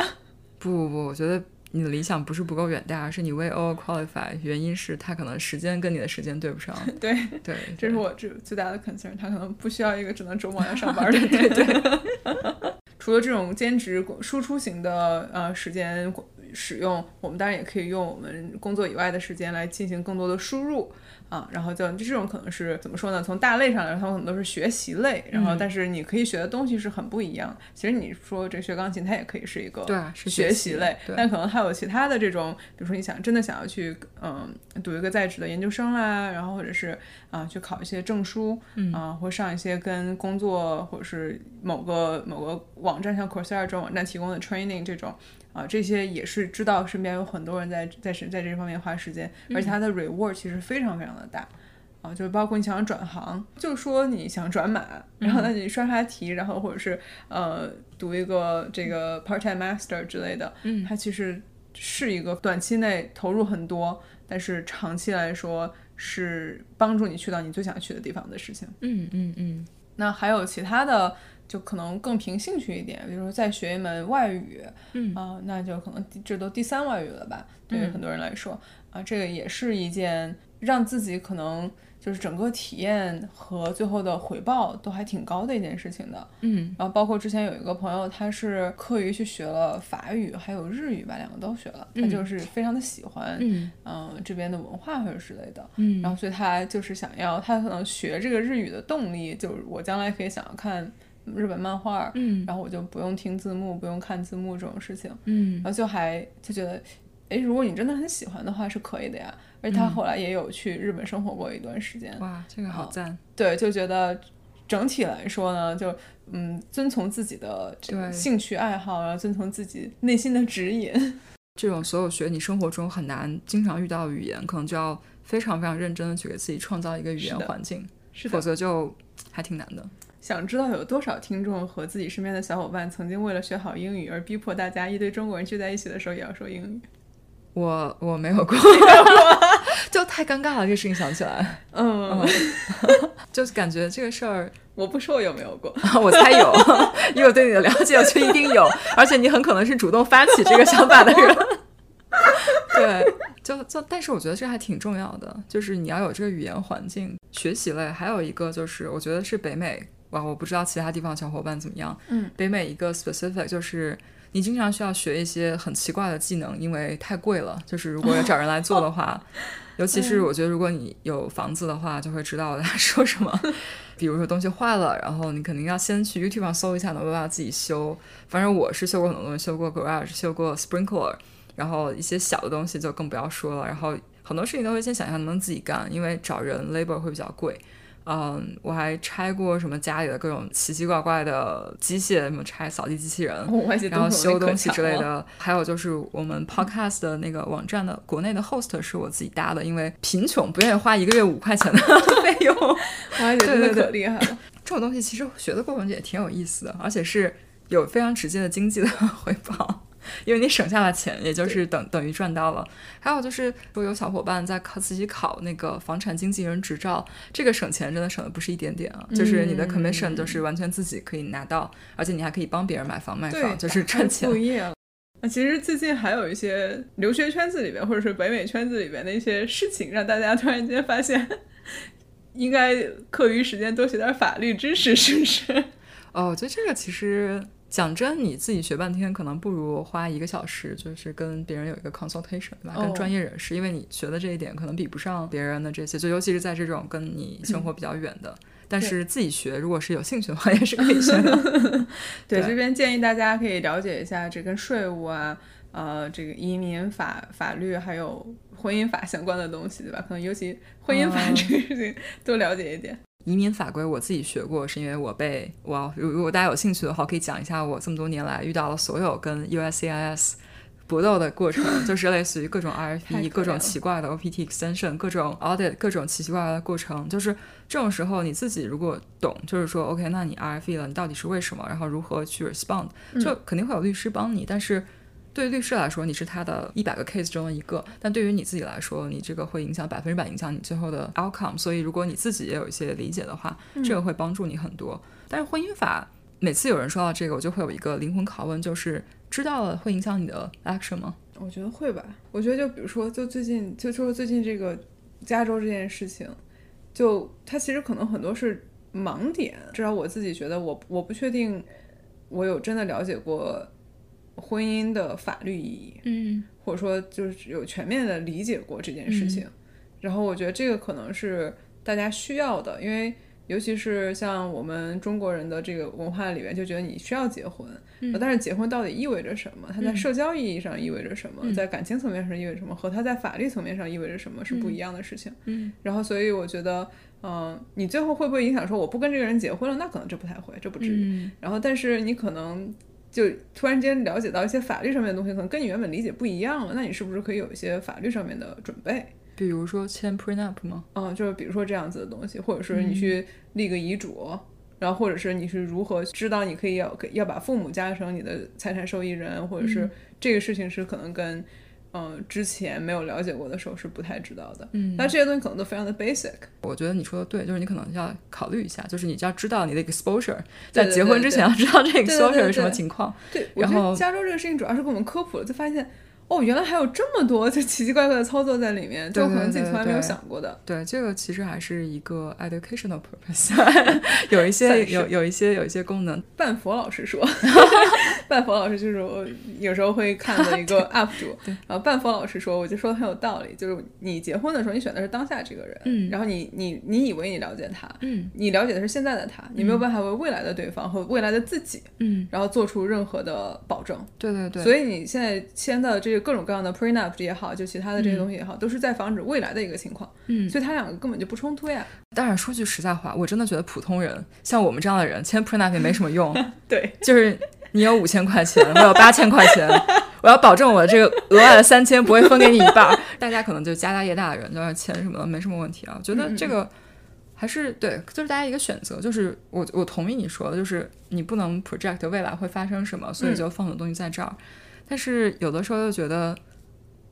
A: 不不不，我觉得你的理想不是不够远大，而是你为 over qualify，原因是他可能时间跟你的时间对不上。
B: 对，
A: 对，
B: 这是我最最大的 concern。他可能不需要一个只能周末要上班 的人。对对。除了这种兼职输出型的呃时间使用，我们当然也可以用我们工作以外的时间来进行更多的输入啊。然后就这种可能是怎么说呢？从大类上来说，他们可能都是学习类，然后
A: 嗯
B: 但是你可以学的东西是很不一样的。其实你说这学钢琴，它也可以是一个
A: 对啊是
B: 学
A: 学习
B: 类，
A: 对
B: 但可能还有其他的这种，比如说你想真的想要去嗯读一个在职的研究生啦，然后或者是啊、去考一些证书，
A: 嗯
B: 啊、或上一些跟工作或者是某个某个网站像 Coursera 这种网站提供的 training 这种。啊，这些也是知道身边有很多人在在在在这方面花时间，而且它的 reward 其实非常非常的大。啊，就是包括你想转行，就说你想转码，然后那你刷刷题，然后或者是呃读一个这个 part time master 之类的，
A: 嗯
B: 它其实是一个短期内投入很多，但是长期来说是帮助你去到你最想去的地方的事情。
A: 嗯嗯嗯。
B: 那还有其他的，就可能更凭兴趣一点，比如说再学一门外语，
A: 嗯
B: 啊，那就可能这都第三外语了吧？对于很多人来说，啊，这个也是一件让自己可能就是整个体验和最后的回报都还挺高的一件事情的。
A: 嗯
B: 然后包括之前有一个朋友，他是课余去学了法语还有日语吧，两个都学了，他就是非常的喜欢，
A: 嗯
B: 嗯、这边的文化或者之类的。
A: 嗯
B: 然后所以他就是想要，他可能学这个日语的动力，就是我将来可以想要看日本漫画，
A: 嗯
B: 然后我就不用听字幕，不用看字幕这种事情，
A: 嗯
B: 然后就还就觉得，诶，如果你真的很喜欢的话是可以的呀。而且他后来也有去日本生活过一段时间，
A: 哇，这个好赞。
B: 对，就觉得整体来说呢，就嗯，遵从自己的这个兴趣爱好，然后遵从自己内心的指引。
A: 这种所有学你生活中很难经常遇到的语言，可能就要非常非常认真的去给自己创造一个语言环境，
B: 是
A: 否则就还挺难的。
B: 想知道有多少听众和自己身边的小伙伴曾经为了学好英语而逼迫大家一堆中国人聚在一起的时候也要说英语？
A: 我我没有过，就太尴尬了。这个事情想起来，
B: 嗯，
A: 就是感觉这个事儿，
B: 我不说我有没有过。
A: 我猜有，以我对你的了解，我觉得一定有，而且你很可能是主动发起这个想法的人。对，就就，但是我觉得这还挺重要的，就是你要有这个语言环境。学习类还有一个就是，我觉得是北美，哇，我不知道其他地方小伙伴怎么样。
B: 嗯，
A: 北美一个 specific 就是。你经常需要学一些很奇怪的技能，因为太贵了。就是如果要找人来做的话，尤其是我觉得如果你有房子的话，就会知道我在 说什么。比如说东西坏了，然后你肯定要先去 YouTube 上搜一下能不能自己修。反正我是修过很多东西，修过 Garage，修过 Sprinkler，然后一些小的东西就更不要说了。然后很多事情都会先想一下能不能自己干，因为找人 labor 会比较贵。嗯，我还拆过什么家里的各种奇奇怪怪的机械，什么拆扫地机器人，然后修东西之类的。还有就是我们 podcast 的那个网站的国内的 host 是我自己搭的，因为贫穷不愿意花一个月五块钱的 费用。
B: 我还觉得可厉害了。
A: 这种东西其实学的过程也挺有意思的，而且是有非常直接的经济的回报。因为你省下了钱，也就是等等于赚到了。还有就是如果，有小伙伴在考自己考那个房产经纪人执照，这个省钱真的省的不是一点点啊！就是你的 commission 就是完全自己可以拿到，而且你还可以帮别人买房卖房，就是赚钱。
B: 副业了。那其实最近还有一些留学圈子里边，或者是北美圈子里边的一些事情，让大家突然间发现，应该课余时间多学点法律知识，是不是？
A: 哦，我觉得这个其实。讲真，你自己学半天，可能不如花一个小时，就是跟别人有一个 consultation，对吧？
B: 哦
A: 跟专业人士，因为你学的这一点可能比不上别人的这些，就尤其是在这种跟你生活比较远的。
B: 嗯、
A: 但是自己学，如果是有兴趣的话，也是可以学的。
B: 对，这边建议大家可以了解一下这跟税务啊、呃，这个移民法、法律还有婚姻法相关的东西，对吧？可能尤其婚姻法这个事情多了解一点。
A: 移民法规我自己学过，是因为我被我如果大家有兴趣的话，可以讲一下我这么多年来遇到了所有跟 USCIS 搏斗的过程，就是类似于各种 RFP、各种奇怪的 OPT extension、各种 audit、各种奇奇怪怪的过程。就是这种时候，你自己如果懂，就是说 OK，那你 RFP 了，你到底是为什么？然后如何去 respond？就肯定会有律师帮你，但是。对于律师来说，你是他的一百个 case 中的一个，但对于你自己来说，你这个会影响百分之百影响你最后的 outcome。所以，如果你自己也有一些理解的话，
B: 嗯、
A: 这个会帮助你很多。但是婚姻法，每次有人说到这个，我就会有一个灵魂拷问，就是知道了会影响你的 action 吗？
B: 我觉得会吧。我觉得就比如说，就最近就说最近这个加州这件事情，就它其实可能很多是盲点，至少我自己觉得我我不确定我有真的了解过。婚姻的法律意义，
A: 嗯，
B: 或者说就是有全面的理解过这件事情，
A: 嗯、
B: 然后我觉得这个可能是大家需要的，因为尤其是像我们中国人的这个文化里面，就觉得你需要结婚，
A: 嗯、
B: 但是结婚到底意味着什么？它在社交意义上意味着什么？
A: 嗯、
B: 在感情层面上意味着什么？和它在法律层面上意味着什么是不一样的事情。
A: 嗯，
B: 然后所以我觉得，嗯、呃，你最后会不会影响说我不跟这个人结婚了？那可能这不太会，这不至于。
A: 嗯、
B: 然后，但是你可能。就突然间了解到一些法律上面的东西，可能跟你原本理解不一样了，那你是不是可以有一些法律上面的准备？
A: 比如说签 prenup 吗？
B: 嗯，就是比如说这样子的东西，或者是你去立个遗嘱，
A: 嗯、
B: 然后或者是你是如何知道你可以要要把父母加成你的财产受益人，或者是这个事情是可能跟嗯之前没有了解过的时候是不太知道的。
A: 嗯，
B: 那这些东西可能都非常的 basic。
A: 我觉得你说的对，就是你可能要考虑一下，就是你要知道你的 exposure，在结婚之前要知道这个 exposure 是什么情况。
B: 对，我
A: 然后
B: 加州这个事情主要是给我们科普了，就发现哦，原来还有这么多就奇奇怪怪的操作在里面，就可能自己从来没有想过的。
A: 对，这个其实还是一个 educational purpose，有一些有有一些有一些功能。
B: 半佛老师说，半佛老师就是我有时候会看的一个 UP 主，然后半佛老师说，我就说的很有道理，就是你结婚的时候，你选的是当下这个人，
A: 嗯
B: 然后你你你以为你了解他，
A: 嗯
B: 你了解的是现在的他，你没有办法为未来的对方和未来的自己，
A: 嗯，
B: 然后做出任何的保证。
A: 对对对。
B: 所以你现在签的这个各种各样的 prenup 也好，就其他的这些东西也好，都是在防止未来的一个情况。
A: 嗯，
B: 所以它两个根本就不冲突呀。
A: 当然说句实在话，我真的觉得普通人像我们这样的人签 prenup 也没什么用。
B: 对，
A: 就是你有五千块钱，我有八千块钱，我要保证我这个额外的三千不会分给你一半儿。大家可能就家大业大的人，就是签什么的没什么问题啊。我觉得这个还是对，就是大家一个选择。就是我我同意你说的，就是你不能 project 未来会发生什么，所以就放很多东西在这儿。但是有的时候又觉得。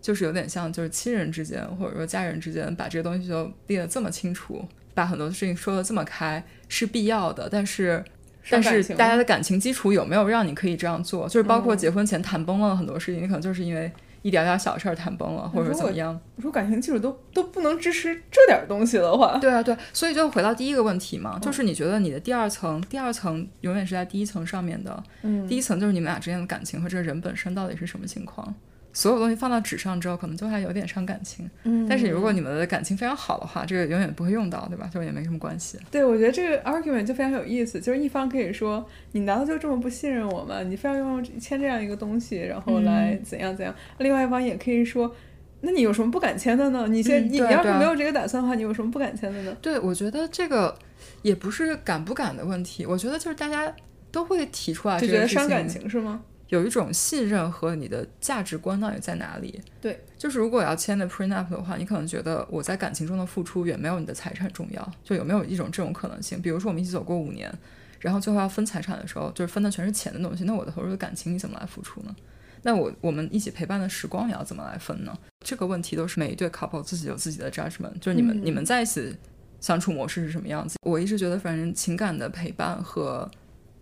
A: 就是有点像，就是亲人之间或者说家人之间，把这个东西就列得这么清楚，把很多事情说得这么开，是必要的。但是但是大家的感情基础有没有让你可以这样做？就是包括结婚前谈崩了很多事情，你可能就是因为一点点小事儿谈崩了，或者说怎么样。
B: 如果感情基础都都不能支持这点东西的话，
A: 对啊，对，所以就回到第一个问题嘛，就是你觉得你的第二层，第二层永远是在第一层上面的，
B: 嗯
A: 第一层就是你们俩之间的感情和这个人本身到底是什么情况。所有东西放到纸上之后，可能就还有点伤感情。
B: 嗯
A: 但是如果你们的感情非常好的话，这个永远不会用到，对吧？就也没什么关系。
B: 对，我觉得这个 argument 就非常有意思，就是一方可以说你难道就这么不信任我吗？你非要用签这样一个东西，然后来怎样怎样？另外一方也可以说，那你有什么不敢签的呢？你先、
A: 嗯
B: 你要是没有这个打算的话，你有什么不敢签的呢？
A: 对，我觉得这个也不是敢不敢的问题，我觉得就是大家都会提出来
B: 就
A: 这个事
B: 觉得伤感，
A: 情
B: 是吗？
A: 有一种信任和你的价值观到底在哪里。
B: 对，
A: 就是如果要签的 prenup 的话，你可能觉得我在感情中的付出远没有你的财产重要，就有没有一种这种可能性？比如说我们一起走过五年，然后最后要分财产的时候，就是分的全是钱的东西，那我的投入的感情你怎么来付出呢？那我我们一起陪伴的时光你要怎么来分呢？这个问题都是每一对 couple 自己有自己的 judgment，就是你们、
B: 嗯
A: 你们在一起相处模式是什么样子？我一直觉得，反正情感的陪伴和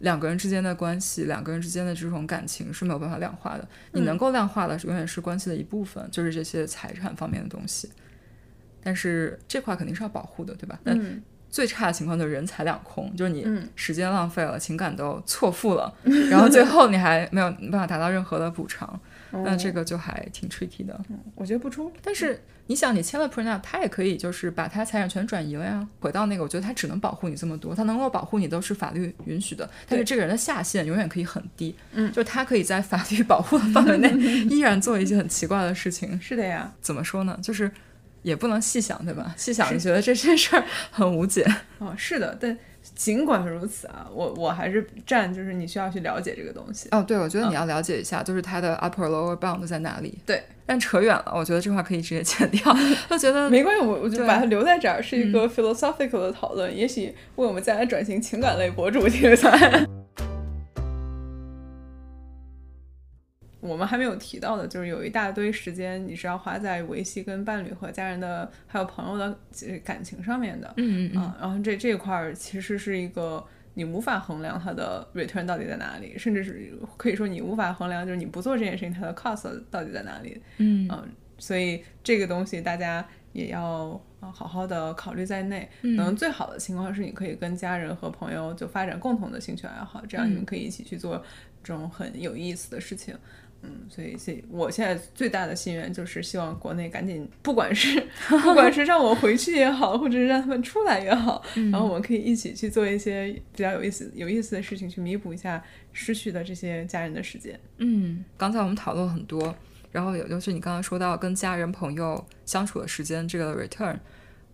A: 两个人之间的关系，两个人之间的这种感情是没有办法量化的。你
B: 嗯
A: 能够量化的，永远是关系的一部分，就是这些财产方面的东西。但是这块肯定是要保护的，对吧？那
B: 嗯
A: 最差的情况就是人财两空，就是你
B: 嗯
A: 时间浪费了，情感都错付了，然后最后你还没有办法达到任何的补偿，那这个就还挺 tricky 的。
B: 我觉得不冲突。
A: 但是你想，你签了 prenup，他也可以就是把他财产权转移了呀。回到那个，我觉得他只能保护你这么多，他能够保护你都是法律允许的。但是这个人的下限永远可以很低，
B: 嗯
A: 就是他可以在法律保护的范围内 依然做一些很奇怪的事情。
B: 是的呀，
A: 怎么说呢？就是也不能细想，对吧？细想就觉得这件事儿很无解。
B: 哦，是的，但尽管如此啊，我我还是站就是你需要去了解这个东西。
A: 哦，对，我觉得你要了解一下，就是它的 upper lower bound 在哪里。
B: 对，
A: 但扯远了，我觉得这话可以直接剪掉。就觉得
B: 没关系，我我就把它留在这儿，是一个 philosophical 的讨论，也许为我们将来转型情感类博主精彩。我们还没有提到的，就是有一大堆时间你是要花在维系跟伴侣和家人的还有朋友的呃感情上面的。
A: 嗯嗯嗯，
B: 啊，然后这这一块儿其实是一个你无法衡量它的 return 到底在哪里，甚至是可以说你无法衡量，就是你不做这件事情它的 cost 到底在哪里。
A: 嗯
B: 嗯，所以这个东西大家也要啊好好的考虑在内。能最好的情况是你可以跟家人和朋友就发展共同的兴趣爱好，这样你们
A: 嗯
B: 可以一起去做这种很有意思的事情。嗯，所以所以我现在最大的心愿就是希望国内赶紧，不管是不管是让我回去也好，或者是让他们出来也好，
A: 嗯
B: 然后我们可以一起去做一些比较有意思有意思的事情，去弥补一下失去的这些家人的时间。
A: 嗯，刚才我们讨论很多，然后也就是你刚刚说到跟家人朋友相处的时间这个 return，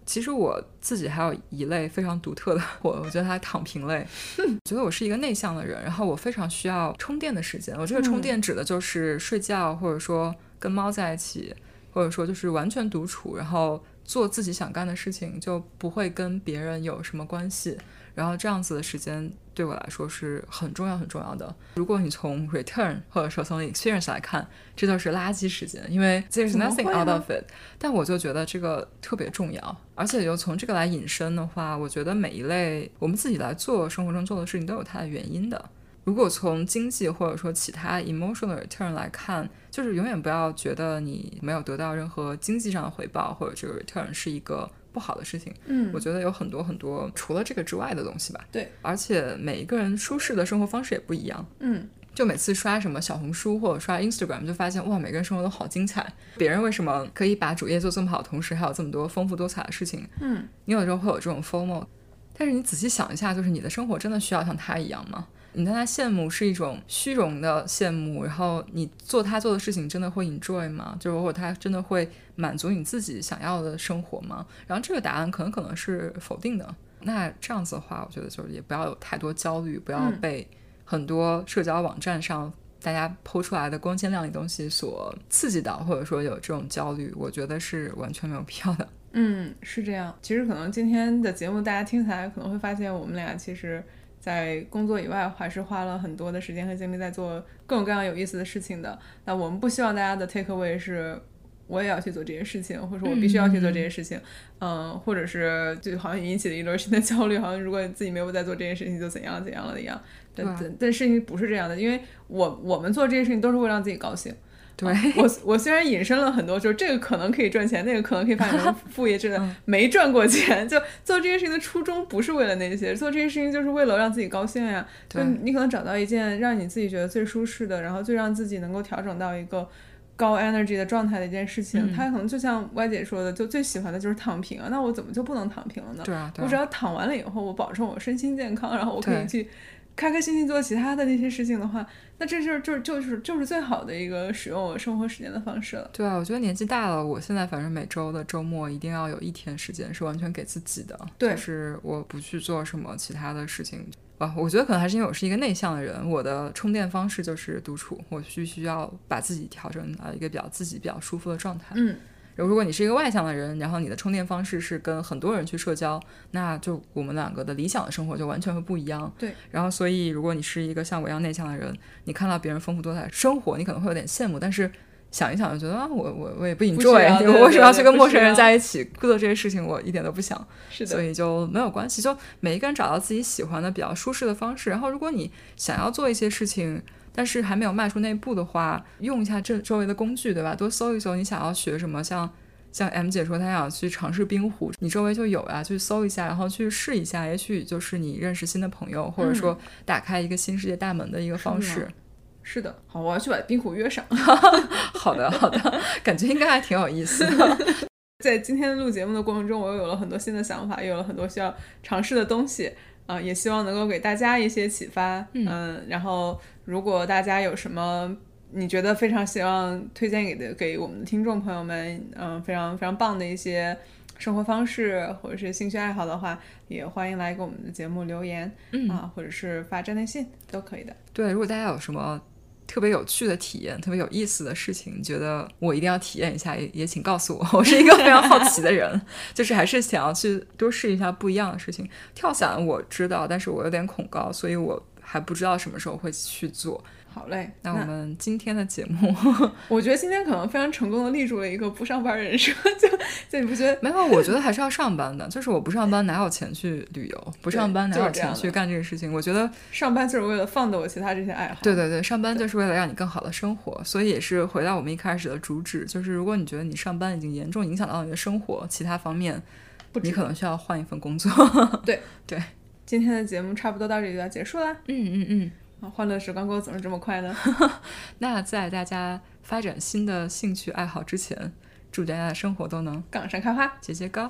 A: 其实我自己还有一类非常独特的我，我觉得它躺平类。我觉得我是一个内向的人，然后我非常需要充电的时间。我这个充电指的就是睡觉，或者说跟猫在一起，或者说就是完全独处，然后做自己想干的事情，就不会跟别人有什么关系。然后这样子的时间对我来说是很重要很重要的。如果你从 return 或者说从 experience 来看，这就是垃圾时间，因为 there's nothing out of it。但我就觉得这个特别重要，而且就从这个来引申的话，我觉得每一类我们自己来做生活中做的事情都有它的原因的。如果从经济或者说其他 emotional return 来看，就是永远不要觉得你没有得到任何经济上的回报或者这个 return 是一个不好的事情。
B: 嗯
A: 我觉得有很多很多除了这个之外的东西吧。
B: 对，
A: 而且每一个人舒适的生活方式也不一样。
B: 嗯
A: 就每次刷什么小红书或者刷 Instagram，就发现哇，每个人生活都好精彩。别人为什么可以把主业做这么好，同时还有这么多丰富多彩的事情？
B: 嗯，
A: 你有时候会有这种 FOMO，但是你仔细想一下，就是你的生活真的需要像他一样吗？你对他羡慕是一种虚荣的羡慕，然后你做他做的事情真的会 enjoy 吗？就是或者他真的会满足你自己想要的生活吗？然后这个答案可能可能是否定的。那这样子的话，我觉得就是也不要有太多焦虑，不要
B: 嗯
A: 被很多社交网站上大家抛出来的光鲜亮丽的东西所刺激到，或者说有这种焦虑，我觉得是完全没有必要的。
B: 嗯，是这样。其实可能今天的节目大家听起来可能会发现，我们俩其实，在工作以外还是花了很多的时间和精力在做各种各样有意思的事情的。那我们不希望大家的 take away 是。我也要去做这些事情，或者说我必须要去做这些事情，嗯、或者是就好像引起了一轮新的焦虑，好像如果自己没有在做这件事情就怎样怎样了一样。但但但事情不是这样的，因为我我们做这些事情都是为了让自己高兴。
A: 对，
B: 啊我我虽然引申了很多，就是这个可能可以赚钱，那个可能可以发展成副业之类的，
A: 嗯
B: 没赚过钱。就做这些事情的初衷不是为了那些，做这些事情就是为了让自己高兴呀。就
A: 对
B: 你可能找到一件让你自己觉得最舒适的，然后最让自己能够调整到一个。高 energy 的状态的一件事情，
A: 嗯
B: 他可能就像歪姐说的，就最喜欢的就是躺平啊。那我怎么就不能躺平了呢？
A: 对啊，对啊
B: 我只要躺完了以后，我保证我身心健康，然后我可以去开开心心做其他的那些事情的话，那这就是就是就是就是最好的一个使用我生活时间的方式了。
A: 对啊，我觉得年纪大了，我现在反正每周的周末一定要有一天时间是完全给自己的，就是我不去做什么其他的事情。啊，我觉得可能还是因为我是一个内向的人，我的充电方式就是独处，我需需要把自己调整到一个比较自己比较舒服的状态。
B: 嗯，
A: 如果你是一个外向的人，然后你的充电方式是跟很多人去社交，那就我们两个的理想的生活就完全会不一样。
B: 对。
A: 然后，所以如果你是一个像我一样内向的人，你看到别人丰富多彩的生活，你可能会有点羡慕，但是想一想就觉得啊，我我我也不
B: 不需
A: enjoy，
B: 要对
A: 我为什么要去跟陌生人在一起做这些事情？我一点都不想。
B: 是的，
A: 所以就没有关系，就每一个人找到自己喜欢的、比较舒适的方式。然后，如果你想要做一些事情，但是还没有迈出那一步的话，用一下这周围的工具，对吧？多搜一搜你想要学什么，像像 M 姐说她想去尝试冰壶，你周围就有呀，去搜一下，然后去试一下，也许就是你认识新的朋友，或者说打开一个新世界大门的一个方
B: 是
A: 式。
B: 是的。好，我要去把冰壶约上。
A: 好的，好的，感觉应该还挺有意思的。
B: 在今天录节目的过程中，我又有了很多新的想法，又有了很多需要尝试的东西啊、也希望能够给大家一些启发。
A: 嗯
B: 然后如果大家有什么你觉得非常希望推荐给的给我们的听众朋友们，嗯、非常非常棒的一些生活方式或者是兴趣爱好的话，也欢迎来给我们的节目留言、
A: 嗯
B: 啊，或者是发站内信都可以的。
A: 对，如果大家有什么特别有趣的体验、特别有意思的事情，觉得我一定要体验一下，也也请告诉我。我是一个非常好奇的人，就是还是想要去多试一下不一样的事情。跳伞我知道，但是我有点恐高，所以我还不知道什么时候会去做。
B: 好嘞，
A: 那我们今天的节目，
B: 我觉得今天可能非常成功的立住了一个不上班人设，就就你不觉得？
A: 没有，我觉得还是要上班的。就是我不上班，哪有钱去旅游？不上班哪有钱去干这个事情？我觉得
B: 上班就是为了放得我其他这些爱好。
A: 对对对，上班就是为了让你更好的生活，所以也是回到我们一开始的主旨，就是如果你觉得你上班已经严重影响到你的生活其他方面，你可能需要换一份工作。
B: 今天的节目差不多到这里就要结束啦。
A: 嗯嗯嗯。
B: 啊，欢乐时光过得总是这么快呢。
A: 那在大家发展新的兴趣爱好之前，祝大家的生活都能
B: 杠上开花。
A: 节节高。